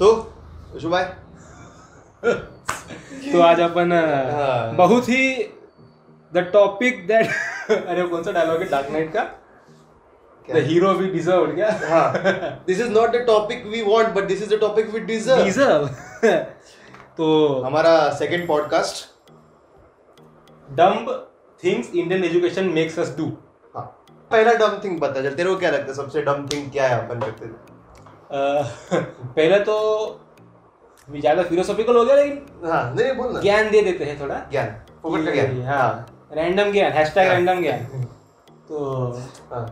तो यशु भाई। तो आज अपन हाँ। बहुत ही द टॉपिक दैट अरे कौन सा डायलॉग है? डार्क नाइट का? द हीरो वी डिजर्व क्या? हाँ। This is not the topic we want but this is the topic we deserve deserve तो हमारा second podcast dumb things Indian education makes us do हाँ। पहला dumb thing बता चल तेरे को क्या लगता है? सबसे डम थिंग क्या है अपन करते थे पहले तो ज़्यादा फिलोसॉफिकल हो गया लेकिन हाँ नहीं बोल ना। ज्ञान दे देते हैं थोड़ा। ज्ञान फोकट का ज्ञान। हाँ रैंडम ज्ञान हैशटैग हाँ। रैंडम ज्ञान। तो हाँ।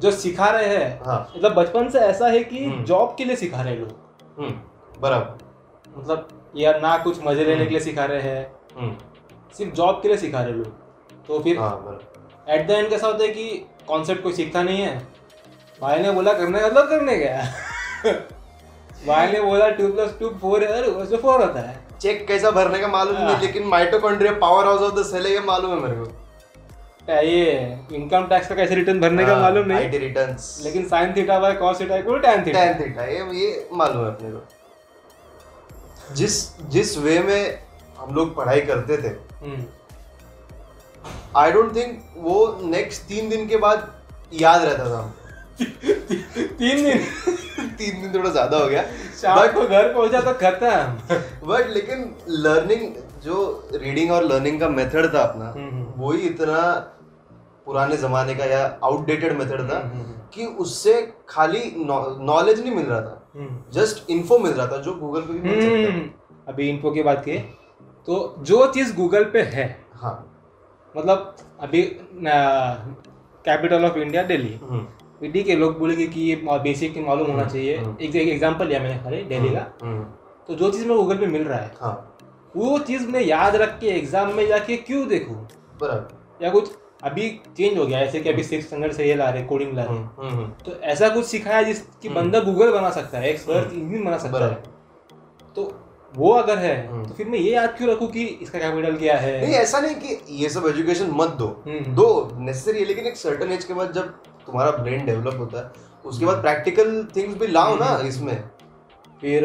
जो सिखा रहे हैं हाँ। मतलब बचपन से ऐसा है कि हम्म। जॉब के लिए सिखा रहे हैं लोग। हम्म बराबर। मतलब या ना कुछ मज़े लेने के लिए सिखा रहे हैं। हम्म। सिर्फ़ जॉब के लिए सिखा रहे लोग। तो फिर हाँ एट द एंड कैसा होता है कि कॉन्सेप्ट कोई सीखता नहीं है। भाई ने बोला करने का मतलब करने गया ने बोला टू प्लस टू फोर है अरे उसमें फोर होता है। चेक कैसा भरने का मालूम हाँ। नहीं लेकिन mitochondria power house of the cell है ये मालूम है मेरे को। ये इनकम टैक्स का कैसे रिटर्न भरने का मालूम नहीं? आईटी रिटर्न्स लेकिन sine theta by cos theta equal tan theta tan theta ये ये मालूम है अपने को। जिस जिस वे में हम लोग पढ़ाई करते थे आई डोंट थिंक वो नेक्स्ट तीन दिन के बाद याद रहता था हमको। तीन दिन? तीन दिन थोड़ा ज़्यादा हो गया। शाम को घर पहुँचा तो खत्म। बट लेकिन लर्निंग जो रीडिंग और लर्निंग का मेथड था अपना वो ही इतना पुराने जमाने का या आउटडेटेड मेथड था हम्म, कि उससे खाली नॉलेज नहीं मिल रहा था। हम्म। जस्ट इन्फो मिल रहा था जो गूगल पे भी मिल सकता है। हम्म, अभी इन्फो की बात की तो जो चीज़ गूगल पे है हाँ। मतलब अभी capital of India Delhi hmm, Delhi के लोग बोलेंगे कि ये बेसिक मालूम होना चाहिए। हम्म। एक एक एग्जांपल लिया मैंने खाली दिल्ली का। हम्म, तो जो चीज़ मैं गूगल पे मिल रहा है हाँ। वो चीज़ मैं याद रख के एग्ज़ाम में जाके क्यों देखूँ? बराबर। या कुछ अभी चेंज हो गया ऐसे कि अभी सिक्स स्टैंडर्ड से ये ला रहे कोडिंग ला रहे। हम्म, हम्म, हम्म, तो ऐसा कुछ सिखाया जिसकी बंदा गूगल बना सकता है एक सर्च इंजन बना सकता है। तो वो अगर है हम्म। तो फिर मैं ये याद क्यों रखूँ कि इसका कैपिटल क्या है? नहीं ऐसा नहीं कि ये सब एजुकेशन मत दो। हम्म। दो नेसेसरी है लेकिन एक सर्टन एज के बाद जब तुम्हारा ब्रेन डेवलप होता है। उसके बाद प्रैक्टिकल थिंग्स भी लाओ ना हम्म। इसमें। फिर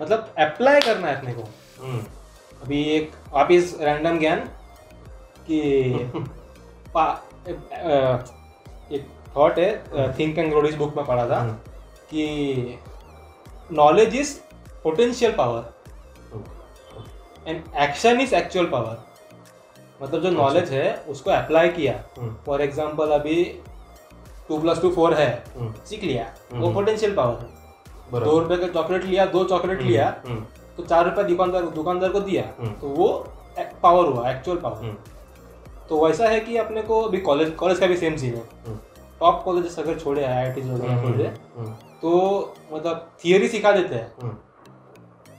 मतलब अप्लाई करना है अपने को। हम्म, अभी एक वापिस रैंडम ज्ञान कि पा- एक थॉट है थिंक एंड ग्रो इस बुक में पढ़ा था हम्म, कि knowledge is potential power and action is actual power मतलब जो नॉलेज है उसको अप्लाई किया। फॉर एग्ज़ाम्पल अभी टू प्लस टू फोर है। हम्म, सीख लिया। वो हम्म। पोटेंशियल पावर है दो रुपए का चॉकलेट लिया दो चॉकलेट लिया हम्म, तो चार रुपए दुकानदार दुकानदार को दिया। तो वो पावर हुआ एक्चुअल पावर तो वैसा है कि अपने को अभी कॉलेज कॉलेज का भी सेम सीन है। टॉप कॉलेज अगर छोड़े आई आई टी वगैरह छोड़े तो मतलब थियोरी सिखा देते हैं।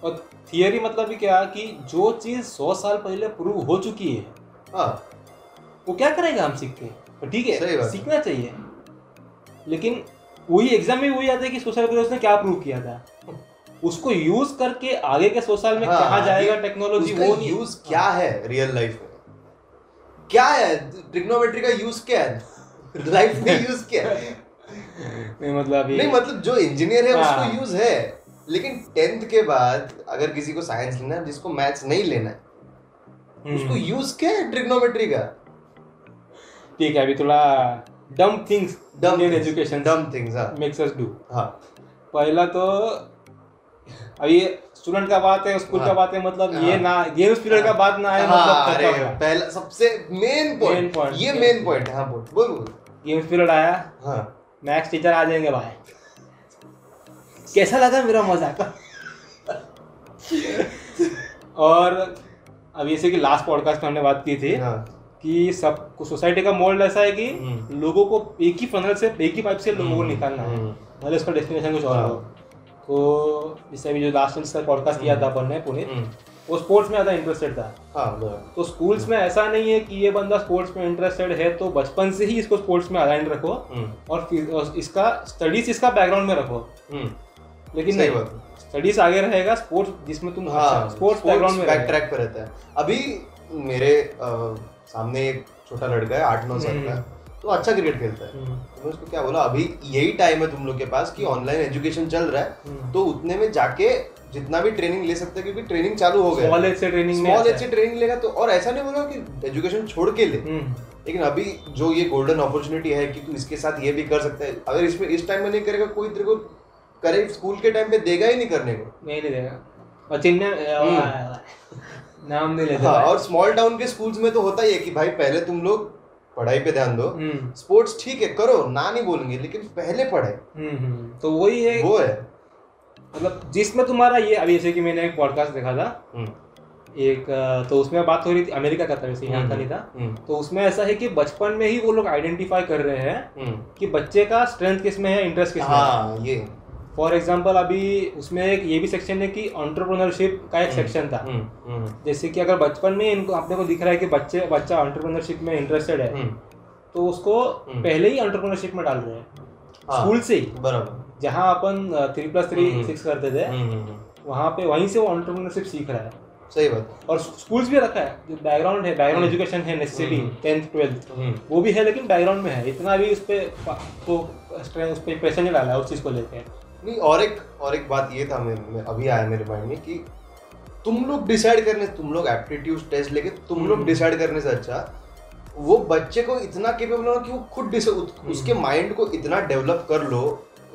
और थियोरी मतलब भी क्या कि जो चीज़ सौ साल पहले प्रूव हो चुकी है हाँ। वो क्या करेगा हम सीख के? ठीक है। सीखना चाहिए। लेकिन वही एग्ज़ाम में वही आता है कि सोशल पहले उसने क्या प्रूव किया था? उसको यूज़ करके आगे के सौ साल में हाँ, कहाँ जाएगा टेक्नोलॉजी वो नहीं यूज़ क्या है रियल लाइफ में? क्या है? ट्रिग्नोमेट्री का यूज़ क्या है? लाइफ में यूज़ क्या है? नहीं मतलब नहीं मतलब जो इंजीनियर है हाँ। उसको यूज़ है। लेकिन टेंथ के बाद अगर किसी को साइंस लेना है जिसको मैथ्स नहीं लेना है हम्म, उसको यूज़ क्या है ट्रिग्नोमेट्री का? ठीक है अभी थोड़ा dumb things dumb Indian education dumb things हाँ। मेक्स अस डू हाँ। पहला तो अभी स्टूडेंट का बात है स्कूल का हाँ। बात है मतलब ये हाँ। ना गेम्स पीरियड का बात ना है हाँ, मतलब अरे पहला सबसे मेन पॉइंट ये मेन पॉइंट है हाँ बोल बोल बोल। गेम्स पीरियड आया। हाँ। मैथ्स टीचर आ जाएँगे भाई। कैसा लगा मेरा मज़ाक? और अब जैसे कि लास्ट पॉडकास्ट में हमने बात की थी हाँ। कि सब सोसाइटी का मोल्ड ऐसा है कि हम्म। लोगों को एक ही फनल से एक ही पाइप से लोगों को हम्म, निकालना है। हम्म। भले उसका डेस्टिनेशन कुछ और हाँ। हो। तो जैसे अभी जो लास्ट का पॉडकास्ट किया था अपन ने पुनीत हम्म, वो स्पोर्ट्स में ज़्यादा इंटरेस्टेड था। हाँ तो स्कूल्स में ऐसा नहीं है कि ये बंदा स्पोर्ट्स में इंटरेस्टेड है तो बचपन से ही इसको स्पोर्ट्स में अलाइन रखो हम्म, और इसका स्टडीज़ इसका बैकग्राउंड में रखो। हम्म, लेकिन नहीं बात। स्टडीज़ आगे रहेगा स्पोर्ट्स जिसमें तुम हाँ स्पोर्ट्स बैकग्राउंड में बैक ट्रैक पे रहता है। अभी मेरे सामने एक छोटा लड़का है आठ नौ साल का। हम्म। तो अच्छा क्रिकेट खेलता है। हम्म, तो मैं उसको क्या बोला अभी यही टाइम है तुम लोग के पास कि ऑनलाइन एजुकेशन चल रहा है। हम्म। तो उतने में जाके जितना भी ट्रेनिंग ले सकते हैं क्योंकि ट्रेनिंग चालू हो गया। Age से training में स्मॉल एज से ट्रेनिंग लेगा तो और ऐसा नहीं बोला कि एजुकेशन छोड़ के ले। हम्म, लेकिन अभी जो ये गोल्डन अपॉर्चुनिटी है कि तू इसके साथ ये भी कर सकता है। अगर इसमें इस टाइम में नहीं करेगा कोई तेरे को करे स्कूल के टाइम पे देगा ही नहीं करने को। नहीं नहीं देगा। और चिन्ह नाम नहीं लेते हाँ और स्मॉल टाउन के स्कूल्स में तो होता ही है कि भाई पहले तुम लोग पढ़ाई पे ध्यान दो। हम्म, स्पोर्ट्स ठीक है करो ना नहीं बोलेंगे लेकिन पहले पढ़ाई हम्म, हम्म, तो वही है। वो है। मतलब जिसमें तुम्हारा ये अभी जैसे कि मैंने एक पॉडकास्ट देखा था। हम्म, एक तो उसमें बात हो रही थी अमेरिका का था वैसे यहाँ का नहीं था। हम्म, तो उसमें ऐसा है कि बचपन में ही वो लोग आइडेंटिफाई कर रहे हैं हम्म। कि बच्चे का स्ट्रेंथ किसमें है इंटरेस्ट किसमें है। हाँ ये। फॉर एग्ज़ाम्पल अभी उसमें एक ये भी सेक्शन है कि ऑन्टरप्रनरशिप का एक सेक्शन था। हम्म, हम्म, जैसे कि अगर बचपन में इनको अपने को दिख रहा है कि बच्चे बच्चा ऑन्टरप्रनरशिप में इंटरेस्टेड है हम्म, तो उसको हम्म। पहले ही ऑन्टरप्रनरशिप में डाल रहे हैं। हाँ, स्कूल से ही। बराबर। जहाँ अपन three plus three hmm. Six करते थे हम्म, हम्म, हम्म, वहाँ पे वहीं से वो ऑन्टरप्रनरशिप सीख रहा है। सही बात। और स्कूल्स भी रखा है। जो बैकग्राउंड है बैकग्राउंड एजुकेशन है हम्म। टेंथ ट्वेल्थ हम्म, वो भी है लेकिन बैकग्राउंड में है। इतना भी उस पर को उस पर प्रेशर नहीं डाला है उस चीज़ को लेकर नहीं और एक और एक बात ये था मेरे में अभी आया मेरे माइंड में कि तुम लोग डिसाइड करने तुम लोग एप्टीट्यूड टेस्ट लेके तुम लोग हम्म। डिसाइड करने से अच्छा वो बच्चे को इतना केपेबल हो कि वो खुद हम्म। उसके माइंड को इतना डेवलप कर लो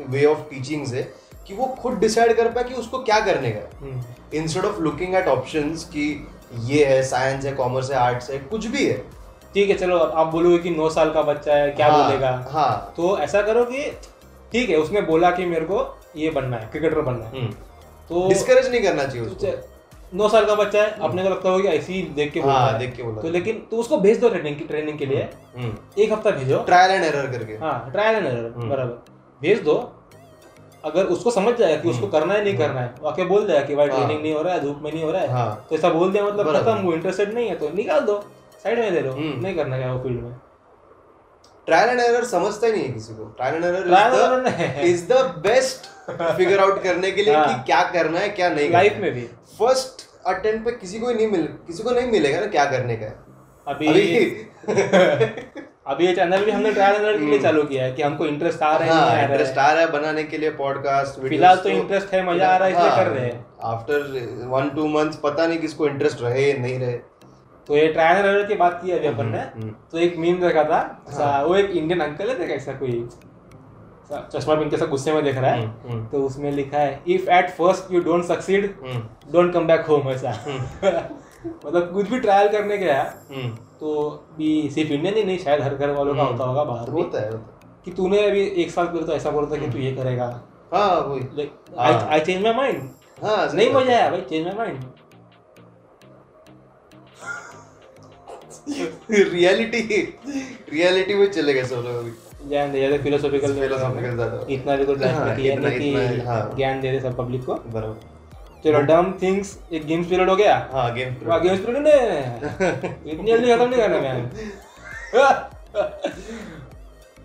वे ऑफ़ टीचिंग से कि वो खुद डिसाइड कर पाए कि उसको क्या करने का हम्म। Instead of looking at option कि ये है साइंस है कॉमर्स है आर्ट्स है कुछ भी है ठीक है चलो आप बोलोगे कि नौ साल का बच्चा है क्या हाँ, बोलेगा हाँ तो ऐसा करो कि ठीक है उसने बोला कि मेरे को ये बनना है क्रिकेटर बनना है। तो डिस्करेज नहीं करना चाहिए उसको। नौ साल का बच्चा है अपने को लगता होगा कि ऐसे ही देख के बोल हाँ देख के बोला तो लेकिन तो उसको भेज दो ट्रेनिंग की ट्रेनिंग के लिए। एक हफ़्ता भेजो। ट्रायल एंड एरर करके। हाँ ट्रायल एंड एरर हम्म। बराबर। भेज दो। अगर उसको समझ जाएगा कि उसको करना है नहीं करना है वाकई बोल देगा कि भाई हाँ। ट्रेनिंग नहीं हो रहा है धूप में नहीं हो रहा है। हाँ। तो ऐसा बोल दिया मतलब खत्म वो इंटरेस्टेड नहीं है तो निकाल दो। साइड में दे दो। हम्म। नहीं करना क्या वो फ़ील्ड में? ट्रायल एंड एरर समझता ही नहीं है किसी को। Trial and Trial error is the best figure out करने के लिए हाँ। कि क्या करना है क्या नहीं लाइफ में भी। फ़र्स्ट अटेम्प्ट पे किसी को ही नहीं मिल किसी को नहीं मिलेगा ना क्या करने का अभी अभी अभी ये चैनल भी हमने ट्रायल एंड के लिए चालू किया है कि हमको इंटरेस्ट आ रहा है नहीं हाँ आ रहा इंटरेस्ट आ रहा है बनाने के लिए पॉडकास्ट फ़िलहाल तो इंटरेस्ट है, मज़ा आ रहा है, इसलिए कर रहे हैं। आफ्टर वन टू मंथ्स पता नहीं किसको इंटरेस्ट रहे नहीं रहे। तो ये ट्रायल एंड की बात की अभी अपन ने हम्म। तो एक मीम देखा था ऐसा- वो एक इंडियन अंकल है देखा ऐसा कोई? चश्मा पहन के ऐसा गुस्से में देख रहा है। हम्म, हम्म, तो उसमें लिखा है if at first you don't succeed hmm, don't come back home ऐसा। मतलब कुछ भी ट्रायल करने गया हम्म। तो भी सिर्फ़ इंडियन ही नहीं शायद हर घर वालों का होता होगा बाहर होता है कि तूने अभी एक साल पहले तो ऐसा बोला था कि तू ये करेगा। हाँ वही। आई हाँ। चेंज माई माइंड हाँ नहीं मज़ा आया भाई change my mind reality reality में चले गए सब लोग अभी। ज्ञान दे ज़्यादा फिलोसॉफिकल इतना भी कुछ हाँ, किया इतना- नहीं कि हाँ। ज्ञान दे दे सब पब्लिक को। बराबर। चलो डम थिंग्स एक गेम्स पीरियड हो गया। हाँ गेम गेम्स पीरियड ने। इतनी जल्दी खत्म नहीं करना मैम।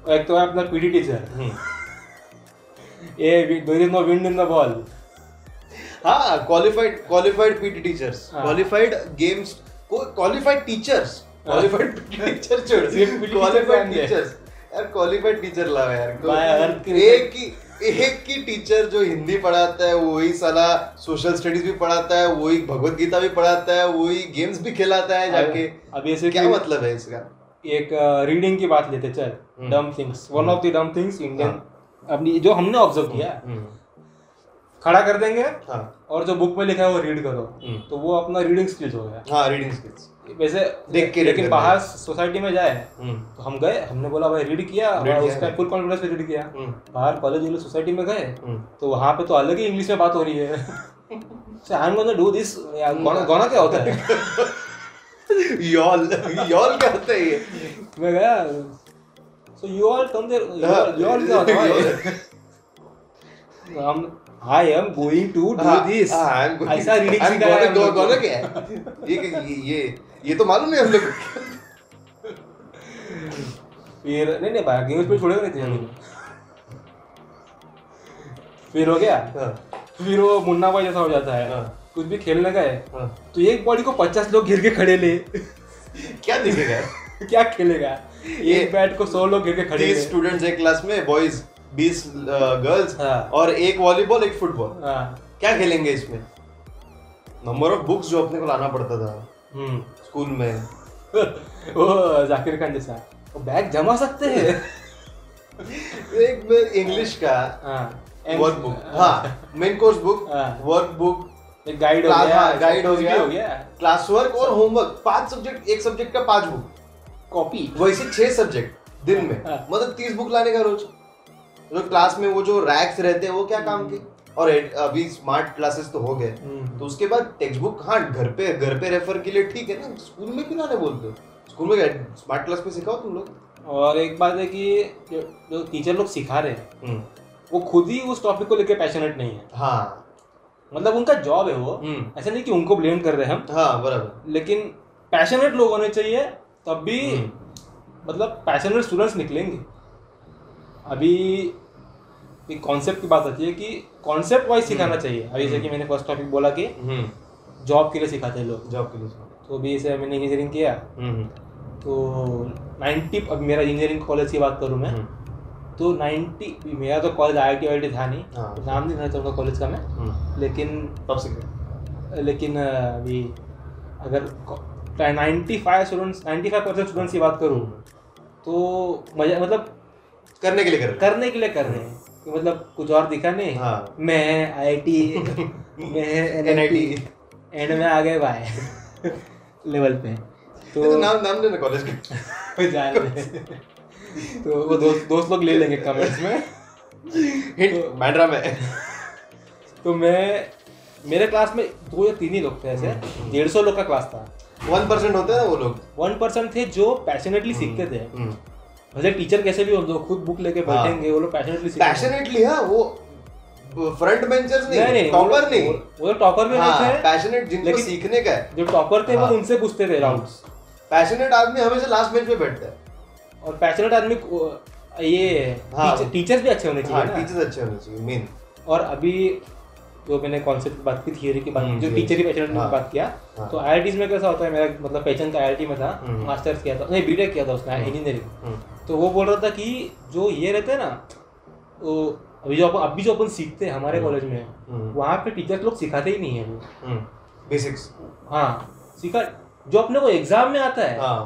एक तो है अपना PT teacher A there is no wind in the ball हाँ qualified qualified PT teachers. Qualified games qualified teachers qualified teacher छोड़ क्वालिफाइड टीचर्स यार क्वालिफाइड टीचर लाओ यार एक ही एक ही टीचर जो हिंदी पढ़ाता है वही साला सोशल स्टडीज़ भी पढ़ाता है वही भगवत गीता भी पढ़ाता है वही गेम्स भी खिलाता है जाके। अब ऐसे क्या मतलब है इसका? एक रीडिंग की बात लेते चल। Dumb things one of the dumb things Indian अपनी जो हमने ऑब्ज़र्व किया हम्म, खड़ा कर देंगे हाँ। और जो बुक में लिखा है वो रीड करो। हम्म। तो वो अपना रीडिंग स्किल्स हो गया। हाँ रीडिंग स्किल्स वैसे देख के लेकिन बाहर सोसाइटी में जाए तो हम गए हमने बोला भाई रीड किया और उसका फुल कॉन्फिडेंस से रीड किया। हम्म। बाहर कॉलेज सोसाइटी में गए तो वहाँ पे तो अलग ही इंग्लिश में बात हो रही है। I am gonna do this gonna क्या होता है? यॉल यॉल क्या होता है ये? मैं गया so you all come there you all क्या होता है? हम I am going to do हाँ, दिस हाँ, ऐसा रीडिंग सिखाया gonna- हम लोग क्या है ये ये ये ये तो मालूम है हम लोग फिर नहीं नहीं भाई गेम्स पे छोड़ेगा नहीं थे फिर हो गया। हाँ, फिर वो मुन्ना भाई जैसा हो जाता है। हाँ। कुछ भी खेलने गए हाँ। तो एक बॉडी को पचास लोग घिर के खड़े ले। क्या दिखेगा? क्या खेलेगा? एक बैट को सौ लोग घिर के खड़े हैं। स्टूडेंट्स एक क्लास में बॉयज़ बीस गर्ल्स हाँ। और एक वॉलीबॉल एक फुटबॉल हाँ। क्या खेलेंगे इसमें? नंबर ऑफ़ बुक्स जो अपने को लाना पड़ता था हम्म। स्कूल में। वो जाकिर खान जैसा। बैग जमा सकते हैं? एक इंग्लिश का। हाँ। वर्क बुक हाँ। मेन कोर्स बुक हाँ। वर्क बुक एक गाइड हो क्लास- गया हाँ, guide हो गया। हो गया। क्लास वर्क और होमवर्क पाँच सब्जेक्ट एक सब्जेक्ट का पाँच बुक कॉपी वैसे छह सब्जेक्ट दिन में। हाँ। मतलब तीस बुक लाने का रोज। जो क्लास में वो जो रैक्स रहते हैं वो क्या काम के? और अभी स्मार्ट क्लासेस तो हो गए। हम्म। तो उसके बाद टेक्स्ट बुक हाँ घर पे घर पे रेफर के लिए ठीक है ना? स्कूल में क्यों लाने बोलते हो? स्कूल में स्मार्ट क्लास में सिखाओ तुम लोग? और एक बात है कि जो जो टीचर लोग सिखा रहे हैं हम्म, वो खुद ही उस टॉपिक को लेकर पैशनेट नहीं है। हाँ। मतलब उनका जॉब है वो। हम्म, ऐसा नहीं कि उनको ब्लेम कर रहे हैं हम। हाँ बराबर। लेकिन पैशनेट लोग होने चाहिए तब भी हम्म, मतलब पैशनेट स्टूडेंट्स निकलेंगे। अभी एक कॉन्सेप्ट की बात आती है कि कॉन्सेप्ट वाइज सिखाना चाहिए। अभी जैसे कि मैंने फ़र्स्ट टॉपिक बोला कि हम्म, जॉब के लिए सिखाते हैं लोग। जॉब के लिए तो अभी जैसे मैंने इंजीनियरिंग किया। हम्म, तो 90 अब मेरा इंजीनियरिंग कॉलेज की बात करूँ मैं हम्म, तो 90 मेरा तो कॉलेज आई आई टी था नहीं। हाँ। नाम नहीं लेना चाहूँगा कॉलेज का मैं। हम्म, लेकिन टॉप से लेकिन अभी अगर ninety five students ninety five percent students की बात करूँ तो मज़ा मतलब करने के लिए कर करने के लिए कर रहे हैं। कि मतलब कुछ और दिखा नहीं? हाँ। मैं आई आई टी मैं एन आई एंड में आ गए भाई लेवल पे। तो तो नाम नाम लेना कॉलेज का। जान। तो वो दोस्त दोस्त लोग ले लेंगे कमेंट्स में। हिंट बैंड्रा में। तो मैं मेरे क्लास में दो या तीन ही लोग थे ऐसे। डेढ़ सौ लोग का क्लास था। वन परसेंट होते हैं ना वो लोग। वन परसेंट थे जो पैशनेटली सीखते थे। हम्म। वैसे टीचर कैसे भी हो जो खुद बुक लेके हाँ। बैठेंगे वो लोग पैशनेटली सीखते पैशनेटली हाँ वो फ्रंट बेंचर्स नहीं नहीं टॉपर नहीं वो टॉपर में हाँ थे पैशनेट जिनको सीखने का है जो टॉपर थे वो हाँ। उनसे पूछते थे राउंड्स पैशनेट आदमी हमेशा लास्ट बेंच पे बैठता है और पैशनेट आदमी ये हाँ। टीचर्स भी अच्छे होने हाँ चाहिए टीचर्स अच्छे होने चाहिए मेन और अभी जो मैंने कॉन्सेप्ट बात की थियोरी की बात हम्म, जो टीचर की पैशनेट की हाँ। बात किया हाँ। तो आई में कैसा होता है मेरा मतलब पहचान का आई में था हम्म। मास्टर्स किया था नहीं बीटेक किया था उसने इंजीनियरिंग हम्म, तो वो बोल रहा था कि जो ये रहते हैं ना तो अभी जो अपन अभी जो अपन सीखते हैं हमारे हम्म। कॉलेज में हम्म, वहाँ पे टीचर्स लोग सिखाते ही नहीं है वो। हम्म, बेसिक्स हाँ सिखा जो अपने को एग्ज़ाम में आता है हाँ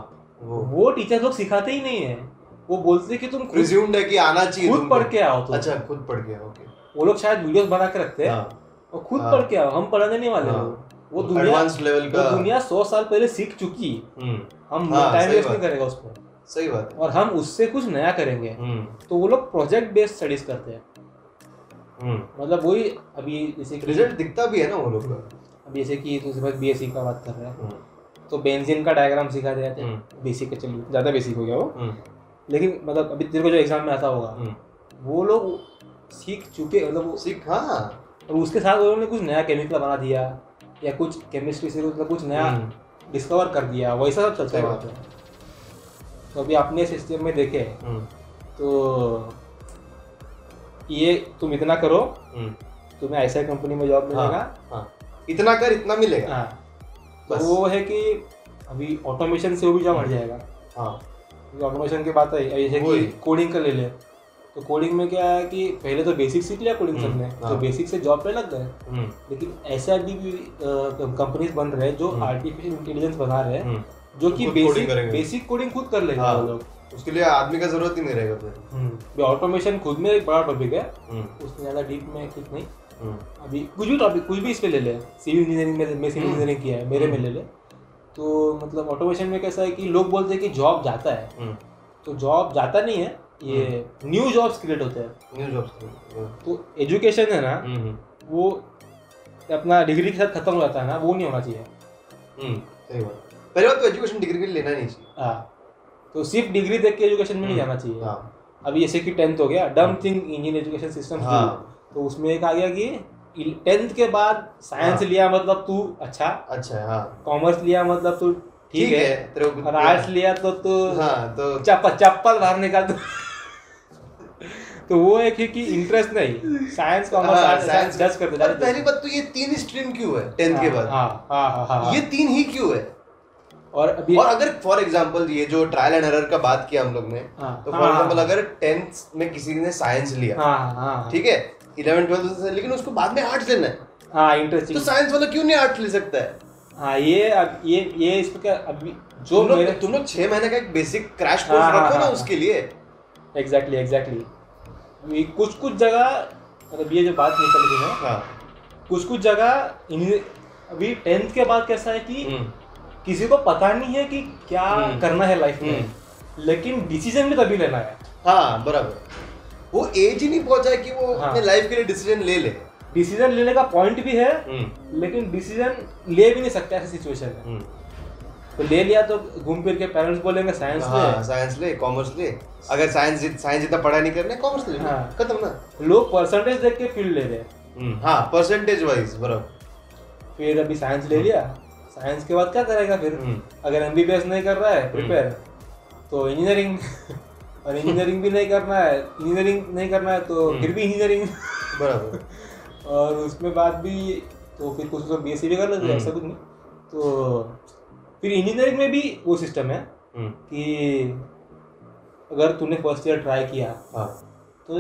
वो। वो टीचर लोग सिखाते ही नहीं है। वो बोलते कि तुम प्रिज्यूम्ड है कि आना चाहिए खुद पढ़ के आओ तुम। अच्छा खुद पढ़ के ओके वो लोग शायद वीडियोस बना के रखते हैं। हाँ। और खुद हाँ। पढ़ के आओ हम पढ़ाने नहीं वाले हाँ। वो। दुनिया लेवल का दुनिया सौ साल पहले सीख चुकी। हम्म, हम टाइम वेस्ट नहीं करेगा उस पर सही बात और हम उससे कुछ नया करेंगे। हम्म, तो वो लोग प्रोजेक्ट बेस्ड स्टडीज़ करते हैं। हम्म। मतलब वही अभी जैसे रिज़ल्ट दिखता भी है ना वो लोग का। अभी जैसे कि दूसरे बात बी का बात कर रहे है। हम्म, तो बेंजीन का डायग्राम सिखा दिया था हम्म, बेसिक का चलिए ज़्यादा बेसिक हो गया वो। हम्म, लेकिन मतलब अभी तेरे को जो एग्ज़ाम में आता होगा हम्म। वो लोग सीख चुके मतलब वो सीख हाँ। और उसके साथ उन्होंने कुछ नया केमिकल बना दिया या कुछ केमिस्ट्री से मतलब कुछ नया हम्म, डिस्कवर कर दिया वैसा सब चलता है वहाँ पे। तो अभी अपने सिस्टम में देखे हम्म, तो ये तुम इतना करो हम्म, तुम्हें ऐसा कंपनी में जॉब मिलेगा। हाँ, हाँ। इतना कर इतना मिलेगा। हाँ। तो वो है कि अभी ऑटोमेशन से वो भी जॉब हट जाएगा। हाँ। ऑटोमेशन की बात है जैसे कि कोडिंग का ले ले। तो कोडिंग में क्या है कि पहले तो बेसिक सीख लिया कोडिंग हम्म, सबने हाँ। तो बेसिक से जॉब पे लग गए। हम्म, लेकिन ऐसे अभी भी कंपनीज़ बन रहे हैं जो हम्म। आर्टिफिशियल इंटेलिजेंस बना रहे हैं। हम्म। जो कि बेसिक बेसिक कोडिंग खुद कर लेंगे हाँ। लोग। उसके लिए आदमी का ज़रूरत ही नहीं रहेगा फिर। ऑटोमेशन खुद में एक बड़ा टॉपिक है। हम्म, उसमें ज़्यादा डीप में कुछ नहीं। हम्म, अभी कुछ भी टॉपिक कुछ भी इस पे ले ले। सिविल इंजीनियरिंग में मैं सिविल हम्म। इंजीनियरिंग किया है मेरे में ले ले। तो मतलब ऑटोमेशन में कैसा है कि लोग बोलते हैं कि जॉब जाता है। हम्म। तो जॉब जाता नहीं है ये न्यू जॉब्स क्रिएट होते हैं। न्यू जॉब्स तो एजुकेशन है ना हम्म, वो अपना डिग्री के साथ खत्म हो जाता है ना वो नहीं होना चाहिए। हम्म, सही बात। पहले बात तो एजुकेशन डिग्री के लिए लेना नहीं चाहिए। हाँ। तो सिर्फ़ डिग्री देख के एजुकेशन में नहीं हम्म, जाना चाहिए। हाँ। अभी जैसे कि टेंथ हो गया डम थिंग इंडियन एजुकेशन सिस्टम हाँ। तो उसमें एक आ गया कि टेंथ के बाद साइंस हाँ। लिया मतलब तू अच्छा। अच्छा हाँ। कॉमर्स लिया मतलब तू ठीक है। को और आर्ट्स लिया तो तू हाँ तो चप्पल चप्पल बाहर निकाल दो। तो वो एक है कि इंटरेस्ट नहीं। साइंस कॉमर्स हाँ, आर्ट्स साइंस जज कर पर पहली बात तो ये तीन स्ट्रीम क्यों है टेंथ के बाद? हाँ हाँ हाँ हाँ। ये तीन ही क्यों है? और अभी और अगर फॉर एग्जांपल ये जो ट्रायल एंड एरर का बात किया हम लोग ने हाँ, तो फॉर हाँ, अगर टेंथ में किसी ने साइंस लिया हाँ ठीक है? इलेवन ट्वेल्थ से लेकिन उसको बाद में आर्ट्स लेना है। हाँ तो साइंस वाला क्यों नहीं आर्ट्स ले सकता है? हाँ ये अब ये ये इसका अभी जो तुम लोग तुम लोग छह महीने का एक बेसिक क्रैश कोर्स रखो ना उसके लिए। एग्जैक्टली एग्जैक्टली कुछ कुछ जगह मतलब ये जो बात निकल है हाँ। कुछ कुछ जगह अभी टेंथ के बाद कैसा है कि हम्म, किसी को पता नहीं है कि क्या हम्म। करना है लाइफ में। लेकिन डिसीज़न भी तभी लेना है। हाँ बराबर। वो एज ही नहीं पहुँचा है कि वो हाँ। अपने लाइफ के लिए डिसीज़न ले ले। डिसीज़न लेने का पॉइंट भी है हम्म, लेकिन डिसीज़न ले भी नहीं सकते ऐसी सिचुएशन में। हम्म। तो ले लिया तो घूम फिर के पेरेंट्स बोलेंगे साइंस हाँ ले साइंस ले कॉमर्स ले। अगर साइंस साइंस जितना पढ़ाई नहीं करना कॉमर्स ले। हाँ। खत्म ना। लोग परसेंटेज देख के फ़ील्ड ले रहे हैं। हम्म, हाँ परसेंटेज वाइज बराबर। फिर अभी साइंस ले लिया। साइंस के बाद क्या करेगा फिर? हम्म। अगर एमबीबीएस नहीं कर रहा है प्रिपेयर तो इंजीनियरिंग और इंजीनियरिंग भी नहीं करना है इंजीनियरिंग नहीं करना है तो फिर भी इंजीनियरिंग बराबर। और उसमें बाद भी तो फिर कुछ लोग बी भी कर लेते हैं ऐसा कुछ नहीं। तो फिर इंजीनियरिंग में भी वो सिस्टम है हम्म, कि अगर तूने फ़र्स्ट ईयर ट्राई किया हाँ। तो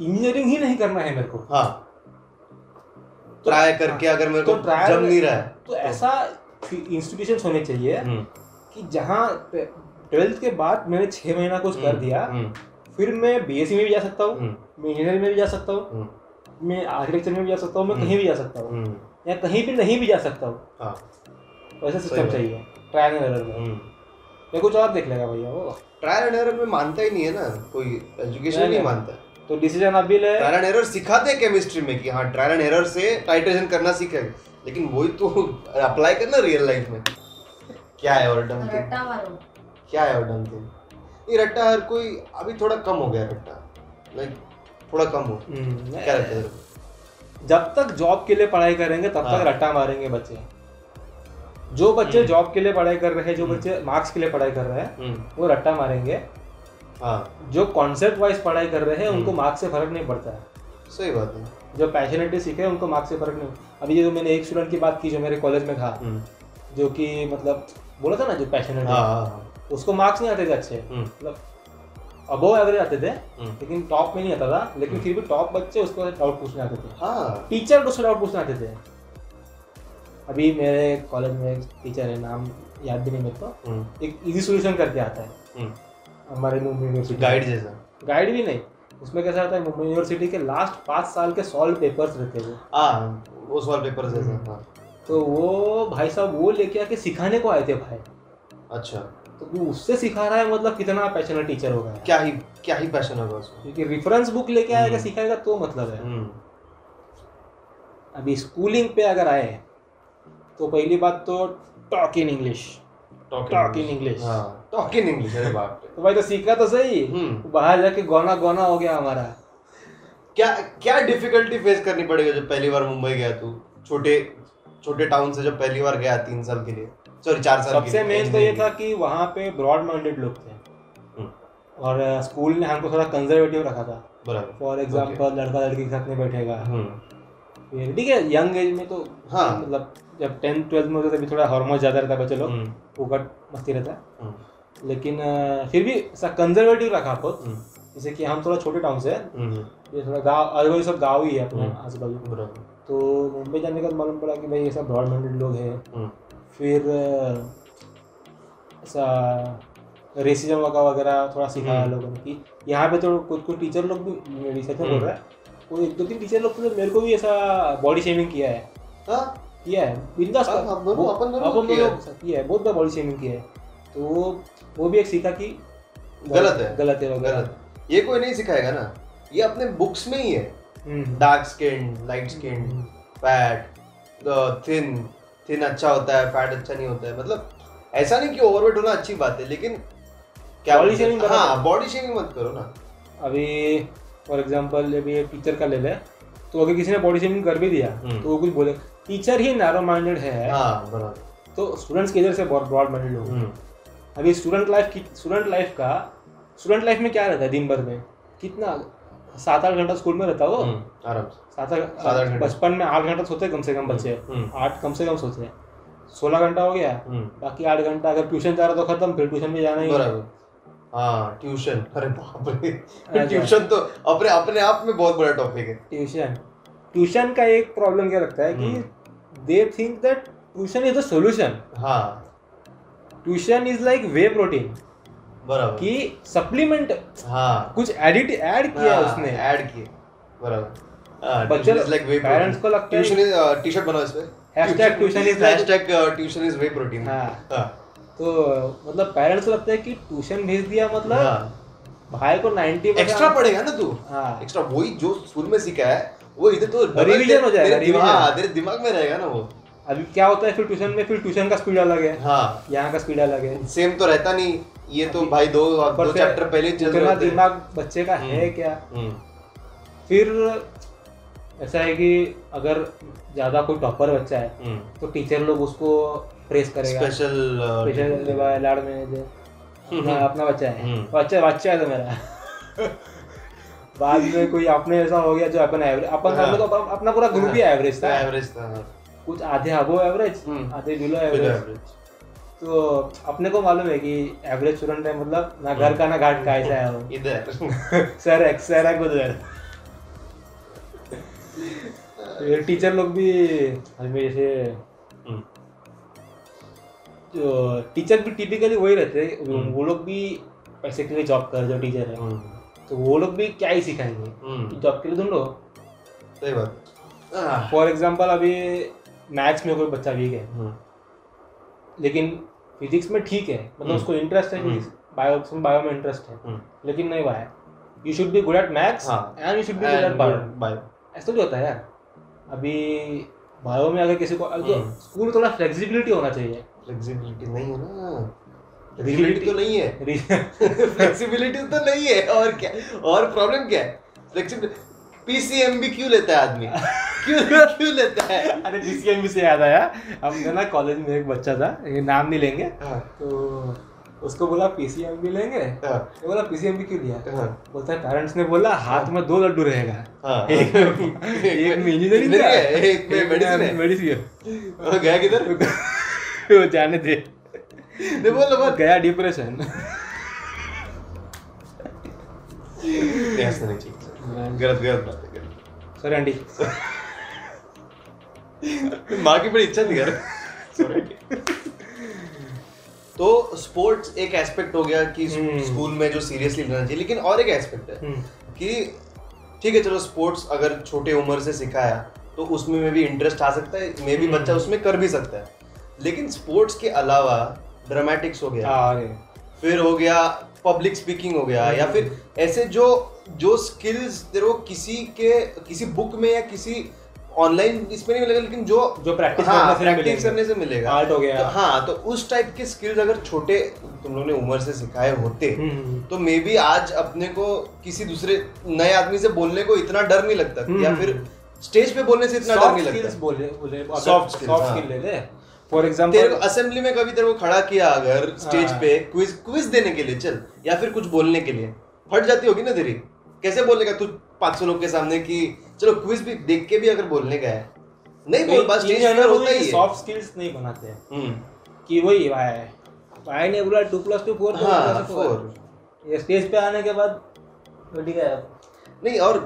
इंजीनियरिंग ही नहीं करना है मेरे को। हाँ। ट्राई करके अगर मेरे को तो जम नहीं रहा है तो। ऐसा इंस्टीट्यूशन होने चाहिए हम्म, कि जहाँ ट्वेल्थ के बाद मैंने छः महीना कुछ कर दिया हम्म, फिर मैं बीएससी में भी जा सकता हूँ हम्म, मैं इंजीनियरिंग में भी जा सकता हूँ हम्म, मैं आर्किटेक्चर में भी जा सकता हूँ मैं कहीं भी जा सकता हूँ हम्म, या कहीं भी नहीं भी जा सकता हूँ। हाँ। वैसा सिस्टम चाहिए ट्रायल एंड एरर में। हम्म। कुछ और देख लेगा भैया वो। ट्रायल एंड एरर में मानता ही नहीं है ना कोई एजुकेशन नहीं। मानता। तो डिसीज़न अभी ले। ट्रायल एंड एरर सिखाते हैं केमिस्ट्री में कि हाँ ट्रायल एंड एरर से टाइट्रेशन करना सीखेगा। लेकिन वही तो अप्लाई करना रियल लाइफ में। क्या है और मारो। क्या है और डम थिंग ये रट्टा हर कोई अभी थोड़ा कम हो गया रट्टा। लाइक थोड़ा कम हो। हम्म, क्या लगता है? जब तक जॉब के लिए पढ़ाई करेंगे तब हाँ। तक रट्टा मारेंगे बच्चे। जो बच्चे हम्म। जॉब के लिए पढ़ाई कर रहे हैं जो बच्चे मार्क्स के लिए पढ़ाई कर रहे हैं हम्म, वो रट्टा मारेंगे। हाँ। जो कॉन्सेप्ट वाइज पढ़ाई कर रहे हैं उनको हम्म। मार्क्स से फ़र्क नहीं पड़ता। है सही बात है। जो पैशनेटली सीखे उनको मार्क्स से फ़र्क नहीं अभी ये जो मैंने एक स्टूडेंट की बात की जो मेरे कॉलेज में था हम्म, जो कि मतलब बोला था ना जो पैशनेट हाँ है हाँ उसको मार्क्स नहीं आते थे अच्छे। हम्म, मतलब अबोव एवरेज आते थे हम्म, लेकिन टॉप में नहीं आता था लेकिन फिर भी टॉप बच्चे उसको डाउट पूछने आते थे। हाँ। टीचर को डाउट पूछने आते थे। अभी मेरे कॉलेज में एक टीचर है नाम याद भी नहीं मेरे को। एक इजी सॉल्यूशन करके आता है। हमारे मुंबई यूनिवर्सिटी गाइड जैसा। गाइड भी नहीं। उसमें कैसा होता है मुंबई यूनिवर्सिटी के लास्ट पाँच साल के सॉल्व पेपर्स रहते हैं। वो हाँ पेपर जैसा हाँ तो वो भाई साहब वो लेके आके सिखाने को आए थे भाई। अच्छा। तो वो उससे सिखा रहा है मतलब कितना पैशनेट टीचर होगा। क्या ही क्या ही पैशन होगा उसमें क्योंकि रेफरेंस बुक लेके आएगा हम्म। सिखाएगा तो मतलब है। हम्म, अभी स्कूलिंग पे अगर आए तो पहली बात तो talk in English talk in English talk in English अरे बाप तो भाई तो सीखा तो सही। हम्म। बाहर जाके गौना गौना हो गया हमारा। क्या क्या डिफिकल्टी फेस करनी पड़ेगी जब पहली बार मुंबई गया तू? छोटे छोटे टाउन से जब पहली बार गया तीन साल के लिए? सॉरी चार साल सबसे मेन तो ये था कि वहाँ पे ब्रॉड माइंडेड लोग थे। हम्म, और स्कूल ने हमको थोड़ा कंजर्वेटिव रखा था। बराबर। फॉर एग्ज़ाम्पल लड़का लड़की के साथ नहीं बैठेगा। हम्म, फिर ठीक है यंग एज में तो हाँ। मतलब जब टेंथ ट्वेल्थ में होते तभी थोड़ा हार्मोन ज़्यादा रहता है बच्चे लोग। हम्म, मस्ती रहता। है लेकिन फिर भी ऐसा कंजर्वेटिव रखा बहुत जैसे कि हम थोड़ा छोटे टाउन से ये थोड़ा गाँव अगल सब गाँव ही है अपने। आजू बाजू तो मुंबई जाने के बाद मालूम पड़ा कि भाई ये सब ब्रॉड माइंडेड लोग हैं। हम्म, फिर ऐसा रेसिज्म वगैरह वगैरह थोड़ा सिखाया हम्म। लोगों ने कि यहाँ पे तो कुछ कुछ टीचर लोग भी रिसर्च में बोल हम्म। रहा है। वो एक दो तीन टीचर लोग तो मेरे को भी ऐसा बॉडी शेमिंग किया है। हाँ? किया है। बिंदास हाँ, अपन दोनों किया है। बहुत बार बॉडी शेमिंग किया है। तो वो वो भी एक सीखा कि गलत है। गलत है गलत। ये कोई नहीं सिखाएगा ना। ये अपने बुक्स में ही है। Dark skin light skin fat thin thin अच्छा होता है फैट अच्छा नहीं होता है। मतलब ऐसा नहीं कि ओवरवेट होना अच्छी बात है लेकिन क्या Body बोलते हैं? हाँ बॉडी शेमिंग मत करो ना। अभी फॉर एग्जांपल अभी टीचर का ले ले। तो अगर किसी ने बॉडी शेमिंग कर भी दिया हम्म। तो वो कुछ बोले टीचर ही नैरो माइंडेड है हाँ तो स्टूडेंट्स की इधर से बहुत ब्रॉड माइंडेड लोग हम्म, अभी स्टूडेंट लाइफ की स्टूडेंट लाइफ का स्टूडेंट लाइफ में क्या रहता है दिन भर में? कितना सात आठ घंटा स्कूल में रहता है। वो हम्म, आराम से। सात आठ बचपन में आठ घंटा सोते कम से कम बच्चे। हम्म, आठ कम से कम सोते हैं। सोलह घंटा हो गया। हम्म, बाकी आठ घंटा अगर ट्यूशन जा रहा तो खत्म फिर ट्यूशन भी जाना ही हाँ। ट्यूशन। अरे बाप रे। ट्यूशन तो अपने अपने आप में बहुत बड़ा टॉपिक है। ट्यूशन। ट्यूशन का एक प्रॉब्लम क्या लगता है हम्म। कि they think that tuition is the solution हाँ। Tuition is like whey protein बराबर। कि सप्लीमेंट हाँ। कुछ एडिट ऐड किया है उसने। ऐड किए बराबर। हाँ, बच्चे tuition is like whey parents protein. को लगता है- Tuition is, uh, t-shirt बनाओ इस पे। Hashtag tuition is like- Hashtag, uh, tuition is whey protein. हाँ। हाँ, तो मतलब पेरेंट्स को लगता है कि ट्यूशन भेज दिया मतलब हाँ। भाई को 90 एक्स्ट्रा पढ़ेगा ना तू? हाँ। एक्स्ट्रा वही जो स्कूल में सीखा है वो इधर तो तेरे- हो जाएगा, दिमाग- हाँ, तेरे दिमाग में रहेगा ना वो। अभी क्या होता है फिर ट्यूशन में? फिर ट्यूशन का स्पीड अलग है। हाँ। यहाँ का स्पीड अलग है। सेम तो रहता नहीं। ये तो भाई दो दो चैप्टर पहले चल रहे दिमाग बच्चे का है हम्म। क्या हम्म, फिर ऐसा है कि अगर ज़्यादा कोई टॉपर बच्चा है हम्म। तो टीचर लोग उसको प्रेस करेगा स्पेशल uh, स्पेशल ले लाड़ में दे अपना बच्चा है। बच्चा बच्चा है तो मेरा बाद में कोई अपने ऐसा हो गया जो अपन एवरेज अपन हाँ। हम लोग तो अपना पूरा ग्रुप ही एवरेज था एवरेज था हाँ। कुछ आधे अबो एवरेज। आधे बिलो एवरेज. तो अपने को मालूम है कि एवरेज स्टूडेंट है मतलब ना घर का ना घाट का ऐसा है इधर। सर सर है उधर। ये टीचर लोग भी हमें जैसे हम्म, जो टीचर भी टिपिकली वही रहते हैं। हम्म। वो लोग भी पैसे के लिए जॉब कर जो टीचर है। हम्म, तो वो लोग भी क्या ही सिखाएँगे? हम्म, जॉब के लिए ढूंढो सही बात। फॉर एग्जांपल अभी मैथ्स में कोई बच्चा वीक है। हम्म, लेकिन फिजिक्स में ठीक है मतलब हम्म। उसको इंटरेस्ट है हम्म। फिजिक्स बायो उसमें बायो में इंटरेस्ट है हम्म। लेकिन नहीं है you should be good at maths. And you should be good at And bio ऐसा तो होता है यार अभी बायो में अगर किसी को हम्म। स्कूल थोड़ा फ्लेक्सिबिलिटी होना चाहिए फ्लेक्सिबिलिटी नहीं है ना फ्लेक्सिबिलिटी तो नहीं है फ्लेक्सिबिलिटी तो नहीं है और क्या और प्रॉब्लम क्या है फ्लेक्सिबिलिटी पीसीएमबी क्यों लेता है आदमी? क्यों क्यों लेता है? अरे पीसीएमबी से याद आया। हमने ना कॉलेज में एक बच्चा था ये नाम नहीं लेंगे। हाँ, तो उसको बोला पीसीएमबी लेंगे? हाँ, तो बोला पीसीएमबी क्यों लिया हाँ, बोलता है पेरेंट्स ने बोला हाथ में दो लड्डू रहेगा। हाँ। एक एक में इंजीनियरिंग का है, एक में है। मेडिसिन वो गया किधर? वो जाने दे। नहीं बोल बोल। गया डिप्रेशन नहीं चाहिए। गलत गलत बात है गलत सॉरी आंटी माँ की बड़ी इच्छा थी यार तो स्पोर्ट्स एक एस्पेक्ट हो गया कि। स्कूल में जो सीरियसली लेना चाहिए लेकिन और एक एस्पेक्ट है हम्म, कि ठीक है चलो स्पोर्ट्स अगर छोटे उम्र से सिखाया तो उसमें में भी इंटरेस्ट आ सकता है मे भी हम्म। बच्चा उसमें कर भी सकता है। लेकिन स्पोर्ट्स के अलावा ड्रामेटिक्स हो गया फिर हो गया पब्लिक स्पीकिंग हो गया या फिर ऐसे जो जो स्किल्स तेरे को किसी के किसी बुक में या किसी ऑनलाइन इसमें नहीं मिलेगा लेकिन जो जो practice हाँ, करने से practice मिलेगा। करने से मिलेगा Art हो गया। तो हाँ तो उस टाइप के स्किल्स अगर छोटे तुम लोग ने उम्र से सिखाए होते हम्म, तो मे बी आज अपने को किसी दूसरे नए आदमी से बोलने को इतना डर नहीं लगता या हम्म। फिर स्टेज पे बोलने से इतना डर नहीं लगता बोले सॉफ्ट हाँ। स्किल ले ले फॉर तेरे को असेंबली में कभी तेरे को खड़ा किया अगर स्टेज हाँ। पे क्विज क्विज देने के लिए चल या फिर कुछ बोलने के लिए फट जाती होगी ना तेरी कैसे बोलेगा तू 500 लोग के सामने कि चलो क्विज भी देख के भी अगर बोलने का है। नहीं बोल बस स्टेज पर होता ही है सॉफ्ट स्किल्स नहीं बनाते हैं। हम्म, कि वही भाई भाई ने बोला टू प्लस टू फोर हाँ फोर ये स्टेज पे आने के बाद तो ठीक है। नहीं और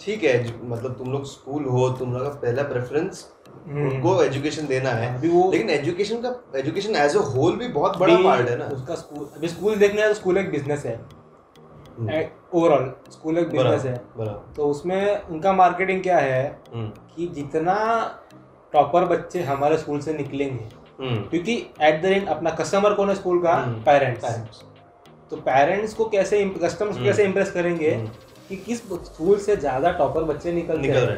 ठीक है मतलब तुम लोग स्कूल हो तुम लोग का पहला प्रेफरेंस हम्म। उनको एजुकेशन देना है। अभी वो लेकिन एजुकेशन का एजुकेशन एज अ होल भी बहुत बड़ा पार्ट है ना। उसका स्कूल अभी स्कूल देखने तो स्कूल एक बिज़नेस है। हम्म, ओवरऑल स्कूल एक बिज़नेस है। तो उसमें उनका मार्केटिंग क्या है हम्म, कि जितना टॉपर बच्चे हमारे स्कूल से निकलेंगे हम्म, क्योंकि एट द एंड अपना कस्टमर कौन है स्कूल का? हम्म, पेरेंट्स तो पेरेंट्स को कैसे कस्टमर्स को हम्म। कैसे इम्प्रेस करेंगे हम्म, कि किस स्कूल से ज़्यादा टॉपर बच्चे निकल हैं? रहे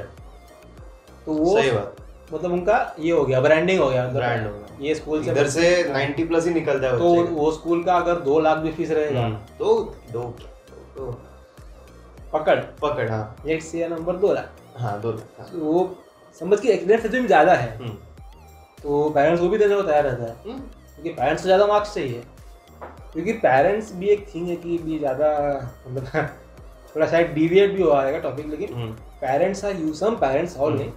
तो वो सही बात। मतलब उनका ये हो गया ब्रांडिंग हो गया ब्रांड होगा ये स्कूल से इधर से 90 प्लस ही निकलता है तो वो स्कूल का अगर दो लाख भी फ़ीस रहेगा हम्म, दो दो दो पकड़। पकड़ हाँ। एक से या नंबर दो लाख हाँ दो हाँ, तो वो समझ के एक्सीडेंट से भी ज़्यादा है हम्म, तो पेरेंट्स वो भी देने को तैयार रहता है। हम्म, क्योंकि पेरेंट्स को ज़्यादा मार्क्स चाहिए। क्योंकि पेरेंट्स भी एक थिंग है कि भी ज़्यादा मतलब थोड़ा शायद डिविएट भी हो आएगा टॉपिक लेकिन हम्म, parents are use some parents all हम्म। नहीं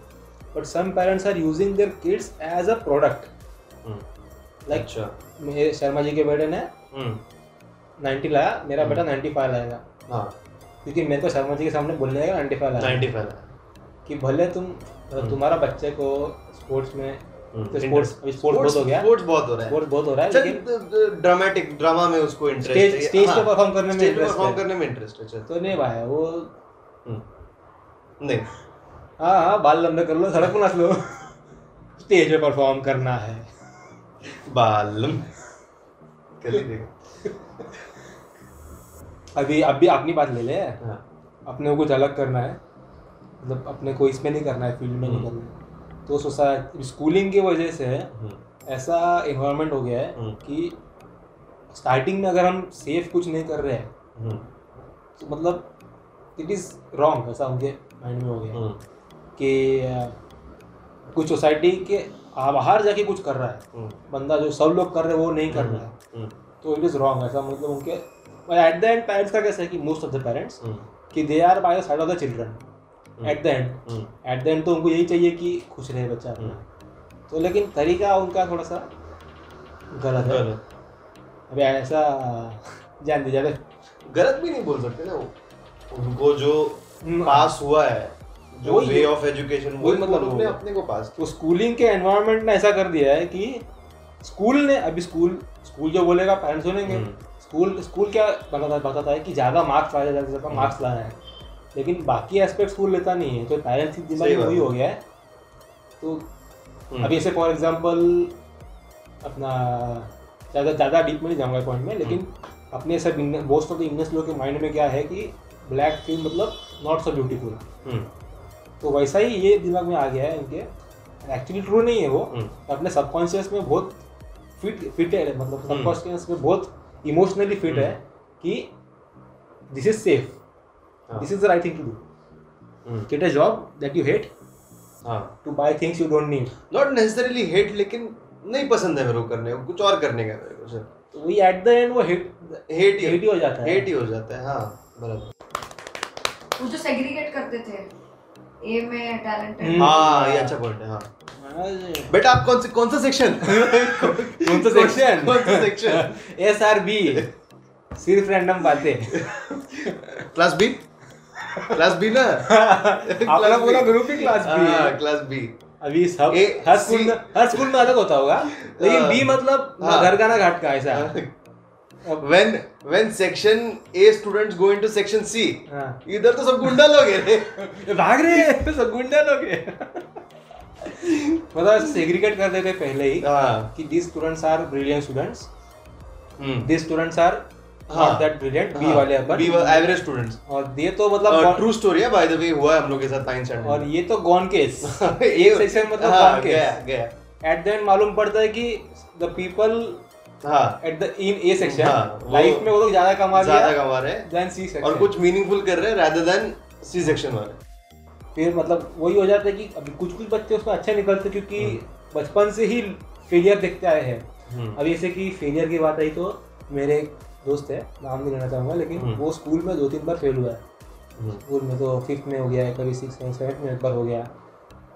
but some parents are using their kids as a product hmm, like मेरे शर्मा जी के बेटे ने हम्म, 90 लाया मेरा बेटा 95 लाएगा। हाँ। क्योंकि मेरे को शर्मा जी के सामने बोलने का 95 लाया 95 कि भले तुम हम्म। तुम्हारा बच्चे को स्पोर्ट्स में हम्म, तो स्पोर्ट्स स्पोर्ट्स बहुत हो गया। स्पोर्ट्स बहुत हो रहा है। स्पोर्ट्स बहुत हो रहा है लेकिन ड्रामेटिक ड्रामा में उसको इंटरेस्ट स्टेज स्टेज पे परफॉर्म करने में इंटरेस्ट परफॉर्म करने में इंटरेस्ट है तो नहीं भाई वो हम्म, नहीं। हाँ हाँ बाल लंबे कर लो सड़क पर नाच लो। स्टेज पे परफॉर्म करना है। ही देखा अभी अभी अपनी बात ले ले। हाँ। अपने को कुछ अलग करना है। मतलब अपने को इसमें नहीं करना है फ़ील्ड में नहीं हम्म। करना है। तो सोसाइटी स्कूलिंग की वजह से हम्म, ऐसा इन्वायरमेंट हो गया है हम्म। कि स्टार्टिंग में अगर हम सेफ़ कुछ नहीं कर रहे हैं तो मतलब इट इज़ रॉन्ग ऐसा उनके माइंड में हो गया। कि कुछ सोसाइटी के बाहर जाके कुछ कर रहा है। बंदा जो सब लोग कर रहे हैं वो नहीं कर रहा है। तो इट इज़ रॉन्ग ऐसा मतलब उनके एट द एंड पेरेंट्स का कैसा है कि मोस्ट ऑफ़ द पेरेंट्स हम्म, कि they are by the side of the children at the end hmm, at the end तो उनको यही चाहिए कि खुश रहे बच्चा। अपना तो लेकिन तरीका उनका थोड़ा सा गलत है। अभी ऐसा जान दीजिए गलत भी नहीं बोल सकते ना वो। उनको जो हम्म, पास हुआ है जो वे ऑफ़ एजुकेशन वो मतलब ने वो- अपने को पास तो स्कूलिंग के एनवायरनमेंट ने ऐसा कर दिया है कि स्कूल ने अभी स्कूल स्कूल जो बोलेगा पेरेंट्स सुनेंगे। हम्म। स्कूल स्कूल क्या बताता बताता है कि ज़्यादा मार्क्स लाया ज़्यादा से ज़्यादा हम्म। मार्क्स लाना है। लेकिन बाकी एस्पेक्ट स्कूल लेता नहीं है तो पेरेंट्स की दिमाग सही में बात। वही हो गया है। तो हम्म, अभी ऐसे फॉर एग्ज़ाम्पल अपना ज़्यादा ज़्यादा डीप में नहीं जाऊँगा पॉइंट में लेकिन हम्म। अपने सब मोस्ट ऑफ़ द इंग्लिश लोग के माइंड में क्या है कि ब्लैक फ़िल्म मतलब नॉट सो ब्यूटीफुल हम्म, तो वैसा ही ये दिमाग में आ गया है इनके। एक्चुअली ट्रू नहीं है वो। हम्म, अपने सबकॉन्शियस में बहुत फिट फिट है मतलब हम्म। सबकॉन्शियस में बहुत इमोशनली फिट है कि this is safe this is the right thing to do hmm, get a job that you hate हाँ। To buy things you don't need not necessarily hate लेकिन नहीं पसंद है मेरे को करने को कुछ और करने का मेरे को सर तो वही एट द एंड वो हेट हेट हेट ही हो जाता है। हेट ही हो जाता है हाँ बराबर। वो जो सेग्रीगेट करते थे ए में टैलेंटेड हम्म। हाँ ये अच्छा पॉइंट है हाँ। बेटा आप कौन से कौन सा सेक्शन कौन सा सेक्शन कौन सा सेक्शन एस आर बी सिर्फ़ रैंडम बातें। क्लास बी क्लास बी ना? अपना पूरा ग्रुप ही क्लास बी हाँ है। क्लास बी अभी सब ए, हर स्कूल में हर स्कूल में अलग होता होगा। लेकिन हाँ। बी मतलब ना हाँ। घर का ना घाट का ऐसा। when when section A students go into section C हाँ। इधर तो सब गुंडा लोग हैं। भाग रहे हैं सब गुंडा लोग हैं। मतलब सेग्रीगेट कर देते पहले ही हाँ। कि these students are brilliant students these students are. Not that brilliant B वाले अपन बी एवरेज स्टूडेंट्स और ये तो मतलब ट्रू स्टोरी है बाय द वे हुआ है हम लोग के साथ नाइन स्टैंडर्ड और ये तो गॉन केस एक सेक्शन मतलब हाँ, गॉन केस गया एट द एंड मालूम पड़ता है कि द पीपल हाँ। At the in A section हाँ, लाइफ में वो लोग ज़्यादा कमा ज़्यादा कमा रहे हैं देन सी सेक्शन और कुछ मीनिंगफुल कर रहे हैं rather than सी सेक्शन वाले। फिर मतलब वही हो जाता है कि अभी कुछ कुछ बच्चे उसमें अच्छे निकलते क्योंकि बचपन से ही फेलियर देखते आए हैं। अभी अब जैसे कि फेलियर की बात आई तो मेरे एक दोस्त है नाम नहीं लेना चाहूँगा लेकिन हम्म। वो स्कूल में दो तीन बार फेल हुआ है। हम्म, स्कूल में तो फिफ्थ में हो गया है कभी सिक्स में सेवन्थ में एक बार हो गया।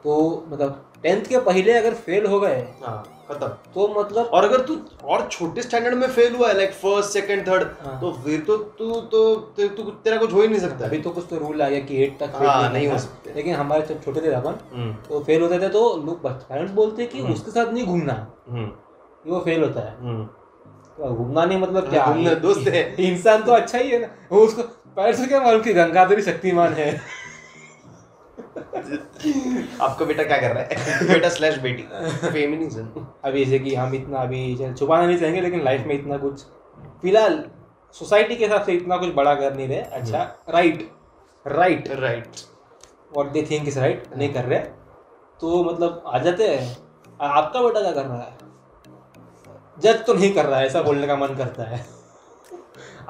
तो मतलब टेंथ के पहले अगर फेल हो गए हाँ खत्म तो मतलब और अगर तू और छोटे स्टैंडर्ड में फेल हुआ है लाइक फ़र्स्ट सेकंड थर्ड। तो फिर तो तू तो तू तेरा कुछ हो ही नहीं सकता अभी तो कुछ तो रूल आ गया कि एट तक fail हाँ, नहीं हो सकते। लेकिन हमारे जब छोटे थे अपन हम्म, तो फेल होते थे तो लोग पेरेंट्स बोलते कि हम्म। उसके साथ नहीं घूमना हम्म, वो फेल होता है। तो घूमना नहीं मतलब क्या हाँ, घूमना दोस्त है। इंसान तो अच्छा ही है ना उसको पेरेंट्स को क्या मालूम कि गंगाधरी शक्तिमान है आपका बेटा क्या कर रहा है? बेटा स्लैश बेटी। फेमिनिज्म अभी जैसे कि हम इतना अभी छुपाना नहीं चाहेंगे लेकिन लाइफ में इतना कुछ फ़िलहाल सोसाइटी के हिसाब से इतना कुछ बड़ा कर नहीं रहे। अच्छा राइट राइट राइट और दे थिंक इज़ राइट नहीं कर रहे। तो मतलब आ जाते हैं। आपका बेटा क्या कर रहा है? जज तो नहीं कर रहा है ऐसा बोलने का मन करता है।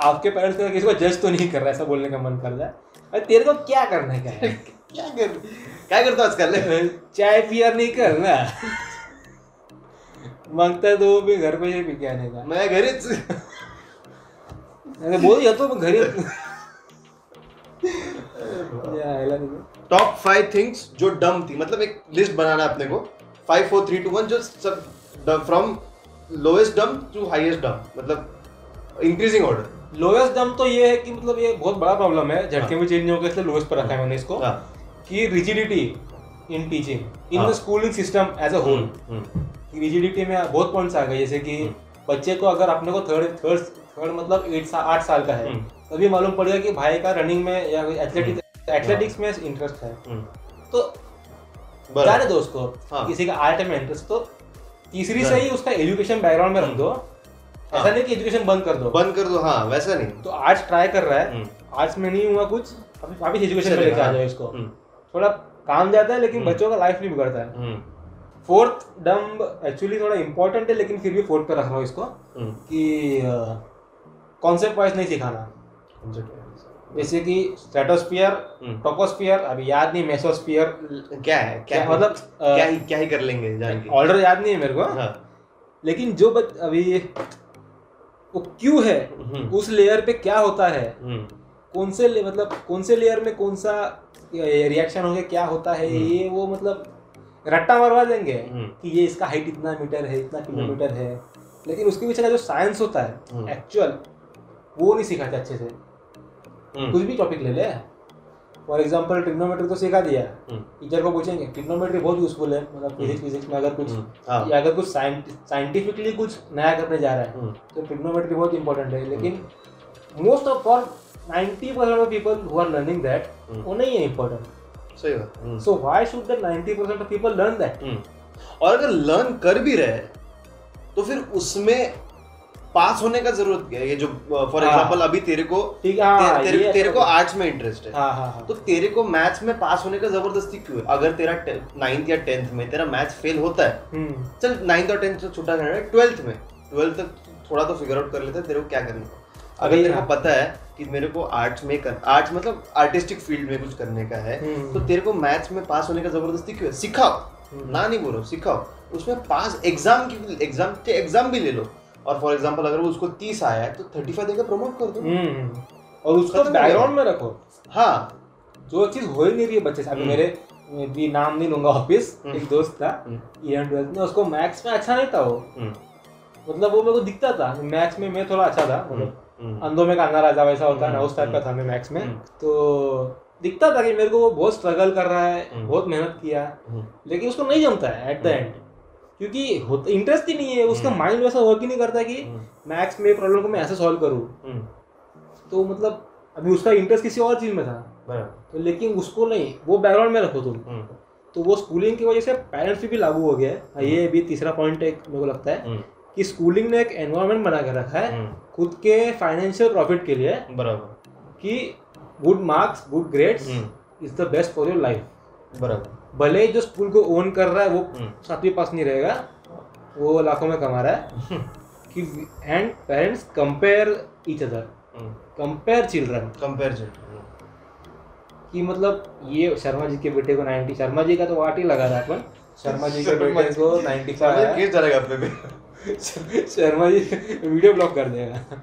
आपके पेरेंट्स का किसी को जज तो नहीं कर रहा है ऐसा बोलने का मन करता है। अरे तेरे को क्या करने का है? क्या कर क्या करता आजकल चाय पिया नहीं करना माँगता है तो वो भी घर पे ही पी के आने का। मैं घरीच अरे बोल या तो मैं घर ही टॉप फाइव थिंग्स जो डम थी। मतलब एक लिस्ट बनाना अपने को। Five four three two one जो सब from lowest dump to highest dump मतलब इंक्रीजिंग ऑर्डर लोएस्ट डम तो ये है कि मतलब ये बहुत बड़ा प्रॉब्लम है। झटके में चेंज नहीं होगा इसलिए लोएस्ट पर रखा है मैंने इसको। हाँ। कि रिजिडिटी इन टीचिंग इन हाँ। The schooling system as a whole hmm, rigidity में बहुत पॉइंट्स आ गए जैसे कि बच्चे को अगर अपने को थर्ड थर्ड थर्ड मतलब एट सा, आठ साल का है हम्म। तभी मालूम पड़ेगा कि भाई का रनिंग में या एथलेटिक्स एथलेटिक्स में इंटरेस्ट है। हम्म, तो। जाने दो उसको हाँ। किसी का आर्ट में इंटरेस्ट तो तीसरी से ही उसका एजुकेशन बैकग्राउंड में रख दो। हाँ। ऐसा नहीं कि एजुकेशन बंद कर दो। बंद कर दो हाँ वैसा नहीं। तो आर्ट्स ट्राई कर रहा है। हम्म, आर्ट्स में नहीं हुआ कुछ अभी एजुकेशन में लेके आ हाँ। जाओ इसको हम्म, थोड़ा काम जाता है लेकिन हम्म। बच्चों का लाइफ नहीं बिगड़ता है। फोर्थ डम्ब एक्चुअली थोड़ा इंपॉर्टेंट है लेकिन फिर भी फोर्थ पे रख रहा हूँ इसको हम्म, कि कॉन्सेप्ट वाइज नहीं सिखाना। जैसे कि स्ट्रेटोस्फियर हम्म। टोकोस्फियर अभी याद नहीं मेसोस्फियर क्या है? क्या मतलब क्या ही क्या ही कर लेंगे ऑर्डर याद नहीं है मेरे को। हाँ। लेकिन जो अभी वो क्यों है उस लेयर पे क्या होता है? कौन से ले- मतलब कौन से लेयर में कौन सा रिएक्शन हो गया क्या होता है हम्म। ये वो मतलब रट्टा मरवा देंगे हम्म। कि ये इसका हाइट इतना मीटर है इतना किलोमीटर है। लेकिन उसके पीछे का जो साइंस होता है हम्म। एक्चुअल वो नहीं सिखाते अच्छे से। हम्म, कुछ भी टॉपिक ले ले। फॉर एग्ज़ाम्पल ट्रिग्नोमेट्री तो सिखा दिया। हम्म, टीचर को पूछेंगे ट्रिग्नोमेट्री बहुत यूजफुल है मतलब फिजिक्स फिजिक्स में अगर कुछ हम्म, हाँ। या अगर कुछ साइंटिफिकली कुछ नया करने जा रहा है हम्म, तो ट्रिग्नोमेट्री बहुत इंपॉर्टेंट है। लेकिन most of for 90% percent of people who are learning that. वो नहीं है इंपॉर्टेंट सही बात। So why should the 90% percent of people learn that. और अगर लर्न कर भी रहे तो फिर उसमें पास होने का ज़रूरत क्या है? ये जो फॉर हाँ। एग्जांपल अभी तेरे को हाँ, ते, तेरे, ये तेरे को अच्छा- आर्ट्स में इंटरेस्ट है। हाँ हाँ हाँ। तो तेरे को मैथ्स में पास होने का ज़बरदस्ती क्यों है? अगर तेरा नाइन्थ या टेंथ में तेरा मैथ्स फेल होता है हम्म चल नाइन्थ और टेंथ से छुट्टा करना है ट्वेल्थ में। ट्वेल्थ तक थोड़ा तो फिगर आउट कर लेते हैं तेरे को क्या करना है? अगर तेरे हाँ। को पता है कि मेरे को आर्ट्स में कर आर्ट्स मतलब आर्टिस्टिक फ़ील्ड में कुछ करने का है हम्म। तो तेरे को मैथ्स में पास होने का ज़बरदस्ती क्यों है? सिखाओ। हम्म। ना नहीं बोलो सिखाओ। उसमें पास एग्ज़ाम की एग्ज़ाम एग्ज़ाम भी ले लो। और फॉर एग्ज़ाम्पल अगर वो उसको तीस आया है तो थर्टी फाइव देकर प्रमोट कर दो। हम्म। और उसको गया। बैकग्राउंड में रखो। हाँ। जो चीज़ हो ही नहीं रही है बच्चे से। अभी हम्म। मेरे भी नाम नहीं लूँगा ऑफ़िस। एक दोस्त था इलेवन ट्वेल्थ में उसको मैथ्स में अच्छा नहीं था वो। मतलब वो मेरे को दिखता था मैथ्स में मैं थोड़ा अच्छा था मतलब अंधों में कांगा राजा वैसा होता है ना हम्म, उस टाइप का हम्म, था मैं मैथ्स में। हम्म। तो दिखता था कि मेरे को वो बहुत स्ट्रगल कर रहा है हम्म। बहुत मेहनत किया हम्म, लेकिन उसको नहीं जमता है एट द हम्म। एंड क्योंकि इंटरेस्ट ही नहीं है उसका हम्म। माइंड वैसा वर्क ही नहीं करता कि हम्म, मैथ्स में प्रॉब्लम को मैं ऐसे सॉल्व करूँ। हम्म, तो मतलब अभी उसका इंटरेस्ट किसी और चीज़ में था। तो लेकिन उसको नहीं वो बैकग्राउंड में रखो तुम। हम्म, तो वो स्कूलिंग की वजह से पेरेंट्स पे भी लागू हो गया है। ये भी तीसरा पॉइंट एक मेरे को लगता है। हम्म, कि स्कूलिंग ने एक एनवायरनमेंट बना के रखा है हम्म, खुद के फाइनेंशियल प्रॉफिट के लिए बराबर। कि good marks good grades hmm, is the best for your life बराबर। भले ही जो स्कूल को ओन कर रहा है वो हम्म, सातवीं पास नहीं रहेगा वो लाखों में कमा रहा है। कि and parents compare each other hmm, compare children कि मतलब ये शर्मा जी के बेटे को 90 शर्मा जी का तो वाट ही लगा रहा है अपन। शर्मा जी के बेटे को 95 आया केस अपने पे शर्मा जी वीडियो ब्लॉक कर देगा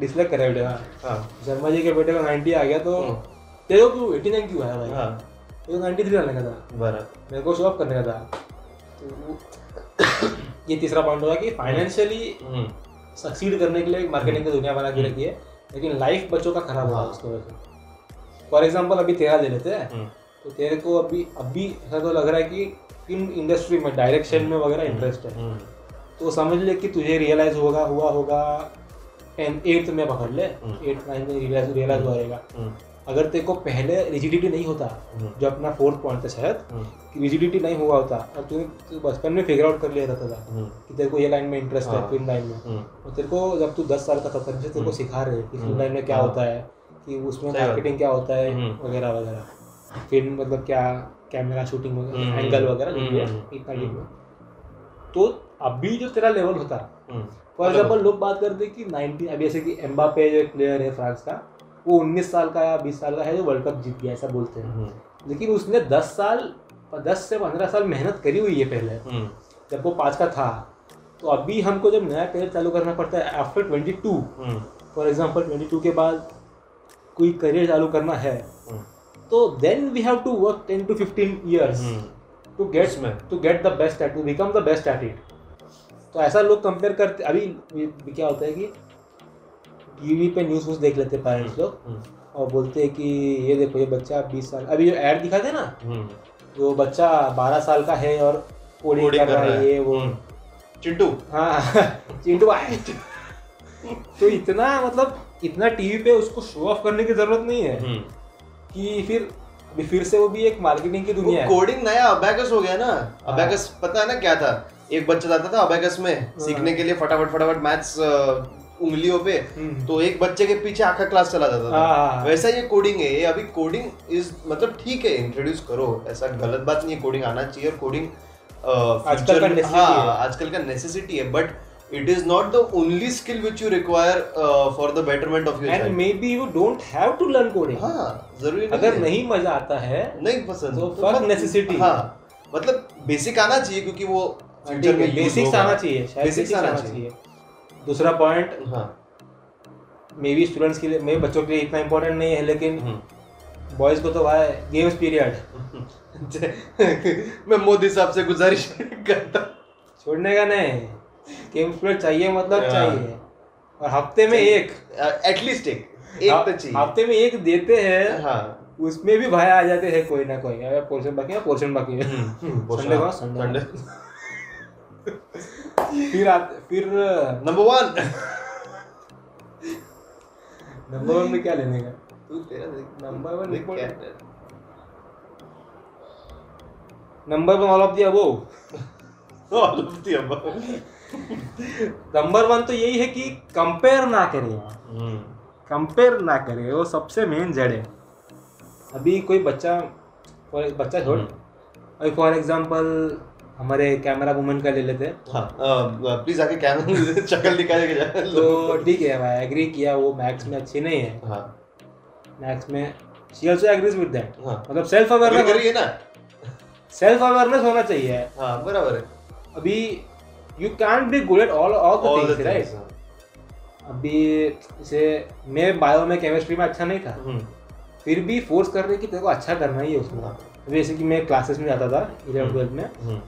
डिसलाइक करे वीडियो हाँ। हाँ शर्मा जी के बेटे को 90 आ गया तो हम्म, तेरे को क्यों 89 क्यों आया भाई? हाँ। तेरे को 93 डालने का था। बराबर मेरे को शो ऑफ़ करने का था। तो ये तीसरा पॉइंट होगा कि फाइनेंशियली हम्म, सक्सीड करने के लिए मार्केटिंग की दुनिया बना के रखी है लेकिन लाइफ बच्चों का खराब हुआ हाँ। उसकी वजह से। फॉर एग्ज़ाम्पल अभी तेरा ले लेते हैं। हम्म, तो तेरे को अभी अभी ऐसा तो लग रहा है कि फ़िल्म इंडस्ट्री में डायरेक्शन में वगैरह इंटरेस्ट है। हम्म, तो समझ ले कि तुझे रियलाइज़ होगा हुआ होगा टेंथ एट्थ में पकड़ ले हम्म। एट्थ नाइन्थ में रियलाइज़ रियलाइज़ हो रहेगा हम्म, अगर तेरे को पहले रिजिडिटी नहीं होता हम्म, जो अपना फोर्थ पॉइंट था शायद हम्म, रिजिडिटी नहीं हुआ होता और तूने तू बचपन में फिगर आउट कर लिया रहता था हम्म, कि तेरे को ये लाइन में इंटरेस्ट है हाँ। फ़िल्म लाइन में हम्म, और तेरे को जब तू दस साल का था तब से तेरे को सिखा रहे कि फ़िल्म हम्म। लाइन में क्या हाँ। होता है कि उसमें मार्केटिंग क्या होता है हम्म। वगैरह वगैरह फ़िल्म मतलब क्या कैमरा शूटिंग वगैरह हम्म। एंगल वगैरह हम्म। इतना तो अभी जो तेरा लेवल होता हम्म, फॉर एग्ज़ाम्पल लोग बात करते हैं कि 90 अभी जैसे कि एम्बापे जो एक प्लेयर है फ्रांस का वो 19 साल का या 20 साल का है जो वर्ल्ड कप जीत गया ऐसा बोलते हैं। हम्म, लेकिन उसने 10 साल 10 से 15 साल मेहनत करी हुई है पहले। हम्म, जब वो पाँच का था तो अभी हमको जब नया करियर चालू करना पड़ता है after twenty two for example 22 के बाद कोई करियर चालू करना है हम्म, तो then we have to work 10 to 15 years hmm, to get उसमें। To get the best at to become the best at it तो ऐसा लोग कंपेयर करते अभी क्या होता है कि टीवी पे न्यूज़ वूज़ देख लेते पेरेंट्स लोग हम्म, और बोलते हैं कि ये देखो ये बच्चा बीस साल अभी जो ऐड दिखाते ना हम्म, जो बच्चा बारह साल का है और कोडिंग कर रहा है ये वो। हम्म। चिंटू। हाँ चिंटू भाई। तो इतना मतलब इतना टीवी पे उसको शो ऑफ़ करने की ज़रूरत नहीं है। कि फिर अभी फिर से वो भी एक मार्केटिंग की दुनिया है। कोडिंग नया अबैकस हो गया ना। हाँ। अबैकस पता है ना क्या था? एक बच्चा जाता था अबैकस में सीखने के लिए फटाफट फटाफट मैथ्स उंगलियों पे हम्म। तो एक बच्चे के पीछे आखा क्लास चला जाता हाँ, हाँ, था। हाँ। वैसा ये कोडिंग है ये अभी कोडिंग इज़ मतलब ठीक है इंट्रोड्यूस करो ऐसा गलत बात नहीं है कोडिंग आना चाहिए और कोडिंग आजकल का हाँ आजकल का नेसेसिटी है but it is not the only skill which you require for the betterment of your and maybe you don't have to learn coding हाँ ज़रूरी अगर नहीं मज़ा आता है नहीं पसंद। तो तो fuck मत- हाँ मतलब बेसिक आना चाहिए क्योंकि वो फ्यूचर में बेसिक्स आना चाहिए बेसिक्स आना चाहिए। दूसरा पॉइंट हाँ। मे बी स्टूडेंट्स के लिए मेरे बच्चों के लिए इतना इम्पोर्टेंट नहीं है लेकिन हम्म। बॉयज़ को तो भाई गेम्स पीरियड मैं मोदी साहब से गुजारिश करता छोड़ने का नहीं। गेम्स पीरियड चाहिए मतलब। चाहिए। और हफ़्ते में एक। एटलीस्ट एक। एक तो चाहिए। हफ़्ते में एक देते हैं। हाँ। उसमें भी भाई आ जाते हैं कोई ना कोई। अगर पोर्शन बाकी है पोर्शन बाकी है। संडे को संडे को। फिर आते फिर नंबर वन नंबर वन में क्या लेने का? तू तेरा number one. Number one all of the above All of the above. Number one तो यही है कि कंपेयर ना करें। हम्म, कंपेयर ना करें वो सबसे मेन जड़ है। अभी कोई बच्चा बच्चा छोड़। अभी फॉर एग्जांपल हमारे कैमरा वुमन का ले लेते हैं। हाँ प्लीज़ आके कैमरा शक्ल दिखा के जा तो ठीक है भाई एग्री किया वो मैथ्स में अच्छी नहीं है। हाँ। मैथ्स में she also agrees with that हाँ। मतलब सेल्फ अवेयरनेस करिए ना। सेल्फ अवेयरनेस होना चाहिए। हाँ बराबर है। अभी you can be good at all all the things right. अभी जैसे मैं बायो में केमिस्ट्री में अच्छा नहीं था। हम्म, फिर भी फोर्स कर रहे कि तेरे को अच्छा करना ही है उसमें। हाँ। जैसे कि मैं क्लासेस में जाता था इलेवन ट्वेल्थ में। हम्म।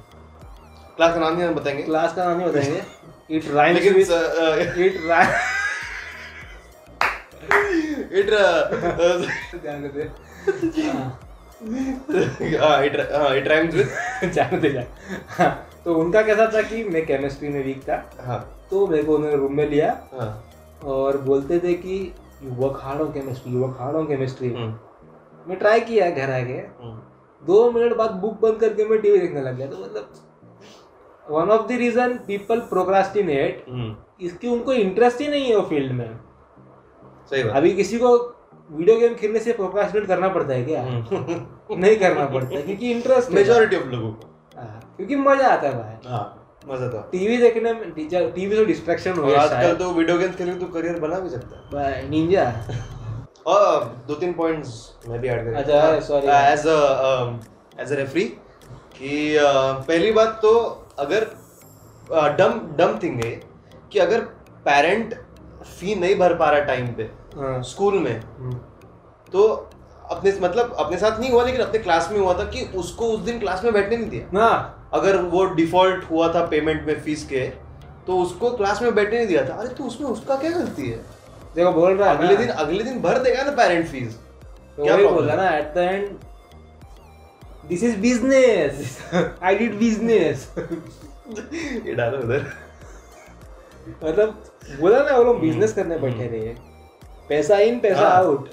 क्लास का नाम नहीं बताएँगे। क्लास का नाम नहीं बताएँगे। इट राइम्स लेकिन इट राइम इट ध्यान देते। हाँ, इट इट राइम्स विद जाने दे जा तो उनका कैसा था कि मैं केमिस्ट्री में वीक था। हाँ। तो मेरे को उन्होंने रूम में लिया। हाँ। और बोलते थे कि you work hard on chemistry you work hard on chemistry मैं ट्राई किया घर आके हम्म, दो मिनट बाद बुक बंद करके मैं टीवी देखने लग गया। तो मतलब one of the reason people procrastinate इसकी उनको इंटरेस्ट ही नहीं है वो फ़ील्ड में। सही बात। अभी किसी को वीडियो गेम खेलने से प्रोक्रास्टिनेट करना पड़ता है क्या? नहीं करना पड़ता है क्योंकि इंटरेस्ट मेजोरिटी ऑफ़ लोगों को। क्योंकि मज़ा आता है भाई। हाँ मज़ा था टीवी देखने में टीवी से डिस्ट्रैक्शन हो गया आजकल तो वीडियो गेम्स खेल के तो करियर बना भी सकता है। भाई, निंजा और दो तीन पॉइंट्स मैं भी ऐड करूँ अच्छा, sorry. As a as a referee कि uh, पहली बात तो अगर डम डम थिंग है कि अगर पेरेंट फ़ी नहीं भर पा रहा टाइम पे हाँ। स्कूल में हम्म, तो अपने मतलब अपने साथ नहीं हुआ लेकिन अपने क्लास में हुआ था कि उसको उस दिन क्लास में बैठने नहीं दिया। ना। अगर वो डिफ़ॉल्ट हुआ था पेमेंट में फ़ीस के तो उसको क्लास में बैठने नहीं दिया था। अरे तो उसमें उसका क्या गलती है? देखो बोल रहा है अगले दिन अगले दिन भर देगा ना पेरेंट फ़ीस तो क्या problem बोला ना at the end this is business I did business ये डालो उधर मतलब बोला ना वो लोग हम्म, बिज़नेस करने बैठे हम्म। रहे पैसा इन पैसा हाँ। आउट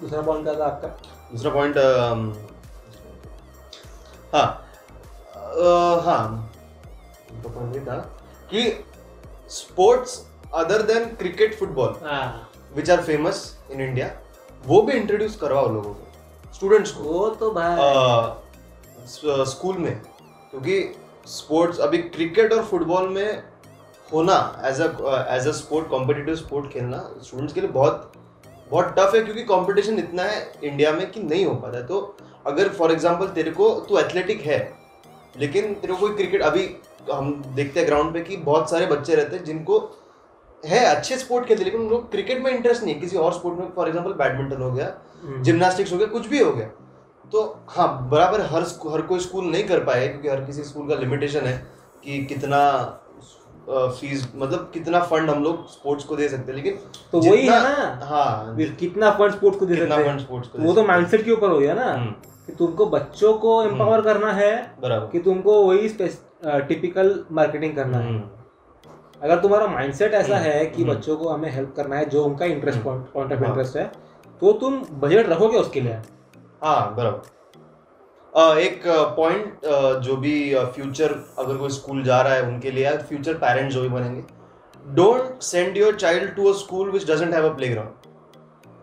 दूसरा पॉइंट क्या था आपका। दूसरा पॉइंट हाँ हाँ। तो point ये था कि sports other than cricket football हाँ। Which are famous in India वो भी इंट्रोड्यूस करवाओ लोगों को। स्टूडेंट्स को। वो तो भाई। स्कूल में। क्योंकि स्पोर्ट्स अभी क्रिकेट और फुटबॉल में होना as a as a sport competitive sport खेलना स्टूडेंट्स के लिए बहुत बहुत टफ है क्योंकि कंपटीशन इतना है इंडिया में कि नहीं हो पाता है। तो अगर फॉर एग्जांपल तेरे को तू एथलेटिक है लेकिन तेरे को कोई क्रिकेट अभी हम देखते हैं ग्राउंड पे कि बहुत सारे बच्चे रहते हैं जिनको है अच्छे स्पोर्ट खेलते लेकिन उन लोग क्रिकेट में इंटरेस्ट नहीं है। किसी और स्पोर्ट में फॉर एग्जांपल बैडमिंटन हो गया हम्म। जिमनास्टिक्स हो गया कुछ भी हो गया। तो हाँ बराबर हर हर कोई स्कूल नहीं कर पाए क्योंकि हर किसी स्कूल का लिमिटेशन है कि कितना फ़ीस मतलब कितना फंड हम लोग स्पोर्ट्स को दे सकते हैं। लेकिन तो वही है ना हाँ। कितना फंड स्पोर्ट्स को दे सकते हैं। स्पोर्ट्स को वो तो माइंडसेट के ऊपर हो गया ना हम्म, कि तुमको बच्चों को एम्पावर करना है बराबर। कि तुमको वही टिपिकल मार्केटिंग करना है। हम्म, अगर तुम्हारा माइंडसेट ऐसा हम्म, है कि हम्म। बच्चों को हमें हेल्प करना है जो उनका interest hmm, point of. Interest है तो तुम बजट रखोगे उसके लिए? हाँ बराबर। एक पॉइंट जो भी फ्यूचर अगर कोई स्कूल जा रहा है उनके लिए फ्यूचर पेरेंट्स जो भी बनेंगे don't send your child to a school which doesn't have a playground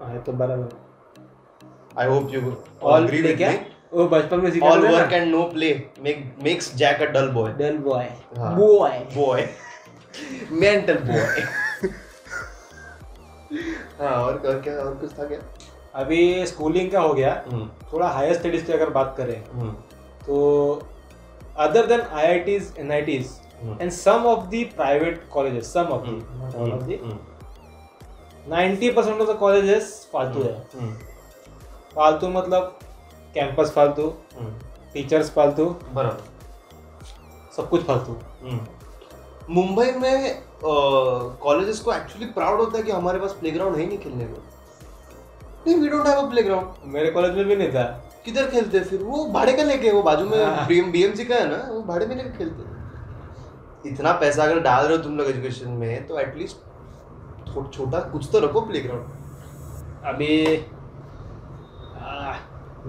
हाँ, ये तो बराबर। I hope you all play with क्या? me. वो बचपन में सीखा था work and no play make makes jack a dull boy. Dull boy. Boy boy. Mental boy. हाँ और और क्या और कुछ था क्या? अभी स्कूलिंग का हो गया। हम्म। थोड़ा हायर स्टडीज़ की अगर बात करें हम्म। तो other than IITs NITs and some of the private colleges some of of the ninety percent of the colleges फालतू है। हम्म, फालतू मतलब कैंपस फालतू टीचर्स फालतू बराबर। सब कुछ फालतू। मुंबई में कॉलेजेस को एक्चुअली प्राउड होता है कि हमारे पास प्लेग्राउंड है ही नहीं खेलने को नहीं we don't have a playground मेरे कॉलेज में भी नहीं था। किधर खेलते फिर? वो भाड़े का लेके वो बाजू में हाँ। बीएमसी का है ना वो भाड़े में लेके खेलते। इतना पैसा अगर डाल रहे हो तुम लोग एजुकेशन में तो एटलीस्ट छोटा कुछ तो रखो प्लेग्राउंड अभी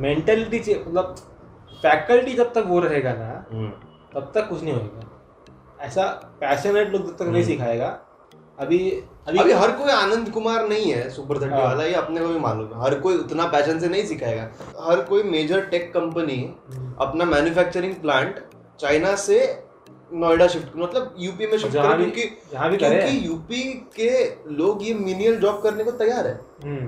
मेंटेलिटी मतलब फैकल्टी जब तक वो रहेगा ना तब तक कुछ नहीं होगा ऐसा पैशनेट लोग जब तक नहीं हम्म। सिखाएगा अभी अभी अभी हर कोई आनंद कुमार नहीं है सुपर थर्टी हाँ। वाला ये अपने को भी मालूम है हर कोई उतना पैशन से नहीं सिखाएगा हर कोई मेजर टेक कंपनी। अपना मैन्युफैक्चरिंग प्लांट चाइना से नोएडा शिफ्ट मतलब यूपी में शिफ्ट करे भी क्योंकि भी क्योंकि यूपी के लोग ये मिनियल जॉब करने को तैयार है हम्म,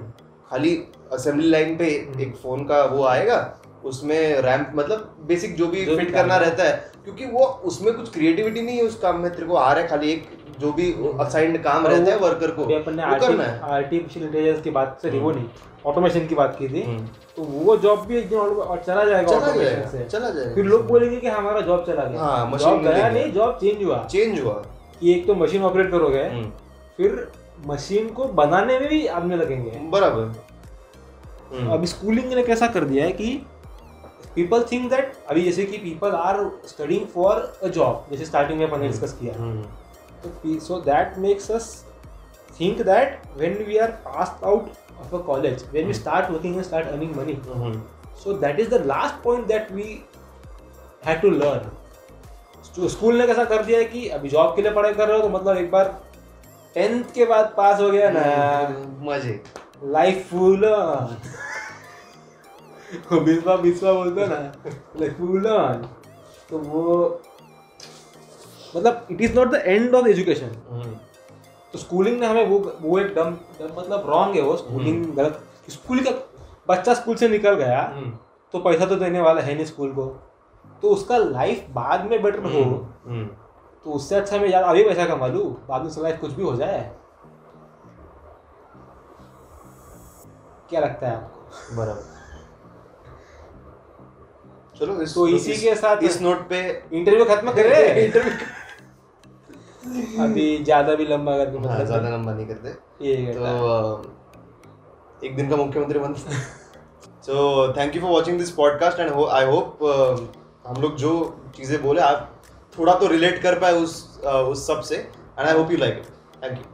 खाली असेंबली लाइन पे हम्म। एक फ़ोन का वो आएगा उसमें रैंप मतलब बेसिक जो भी जो फिट करना रहता है क्योंकि वो उसमें कुछ क्रिएटिविटी नहीं है उस काम में तेरे को आ रहा है खाली एक जो भी असाइंड काम रहता है वर्कर को। अपन ने आर्टिफिशियल इंटेलिजेंस की बात से हम्म। वो नहीं ऑटोमेशन की बात की थी। हम्म। तो वो जॉब भी एक दिन और चला जाएगा चला ऑटोमेशन जाएगा से। चला जाएगा। फिर लोग बोलेंगे कि हमारा जॉब चला गया। हाँ, जॉब गया नहीं जॉब चेंज हुआ। चेंज हुआ। कि एक तो मशीन ऑपरेट करोगे हम्म, फिर मशीन को बनाने में भी आदमी लगेंगे। बराबर। अब स्कूलिंग ने कैसा कर दिया है कि पीपल थिंक दैट अभी जैसे कि people are studying for a job जैसे स्टार्टिंग में अपन डिस्कस किया। हम्म, तो so that makes us think that when we are passed out of a college when we start working and start earning money hmm, so that is the last point that we had to learn school ने कैसा कर दिया है कि अभी job के लिए पढ़ाई कर रहे हो तो मतलब एक बार टेंथ के बाद पास हो गया ना। मज़े। लाइफ फुल बिस्वा बिस्वा बोलते ना लाइफ फुल ऑन तो वो मतलब it is not the end of education hmm, तो स्कूलिंग ने हमें वो वो एक डम मतलब रॉन्ग है वो स्कूलिंग गलत। स्कूल का बच्चा स्कूल से निकल गया हम्म, तो पैसा तो देने वाला है नहीं स्कूल को। तो उसका लाइफ बाद में बेटर हो। हम्म, तो उससे अच्छा मैं यार अभी पैसा कमा लूँ बाद में उसका लाइफ कुछ भी हो जाए। क्या लगता है आपको बराबर। चलो इस तो इसी के साथ- इस नोट पे इंटरव्यू खत्म करे अभी ज़्यादा भी लंबा करके हाँ, मतलब ज़्यादा लंबा नहीं करते। ये तो एक दिन का मुख्यमंत्री बन so thank you for watching this podcast and I hope हम लोग जो चीज़ें बोले आप थोड़ा तो रिलेट कर पाए उस उस सबसे। And I hope you like it thank you